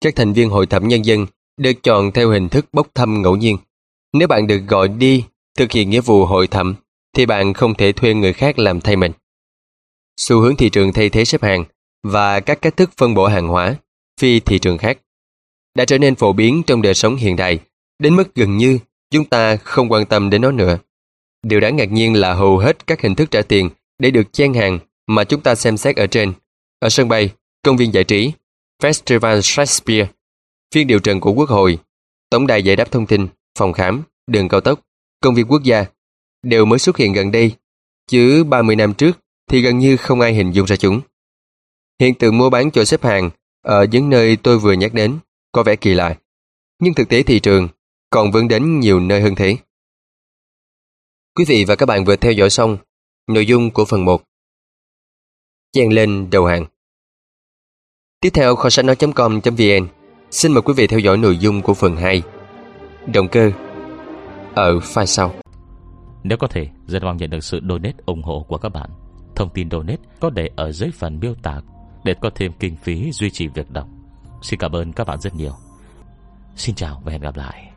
Các thành viên hội thẩm nhân dân được chọn theo hình thức bốc thăm ngẫu nhiên. Nếu bạn được gọi đi thực hiện nghĩa vụ hội thẩm, thì bạn không thể thuê người khác làm thay mình. Xu hướng thị trường thay thế xếp hàng và các cách thức phân bổ hàng hóa phi thị trường khác đã trở nên phổ biến trong đời sống hiện đại, đến mức gần như chúng ta không quan tâm đến nó nữa. Điều đáng ngạc nhiên là hầu hết các hình thức trả tiền để được chen hàng mà chúng ta xem xét ở trên, ở sân bay, công viên giải trí, Festival Shakespeare, phiên điều trần của Quốc hội, tổng đài giải đáp thông tin, phòng khám, đường cao tốc, công viên quốc gia, đều mới xuất hiện gần đây, chứ 30 năm trước thì gần như không ai hình dung ra chúng. Hiện tượng mua bán chỗ xếp hàng ở những nơi tôi vừa nhắc đến có vẻ kỳ lạ, nhưng thực tế thị trường còn vươn đến nhiều nơi hơn thế. Quý vị và các bạn vừa theo dõi xong nội dung của phần 1. Chen lên đầu hàng. Tiếp theo kho sách nói.com.vn xin mời quý vị theo dõi nội dung của phần 2. Động cơ ở file sau. Nếu có thể, rất mong nhận được sự donate ủng hộ của các bạn. Thông tin donate có để ở dưới phần miêu tả để có thêm kinh phí duy trì việc đọc. Xin cảm ơn các bạn rất nhiều. Xin chào và hẹn gặp lại.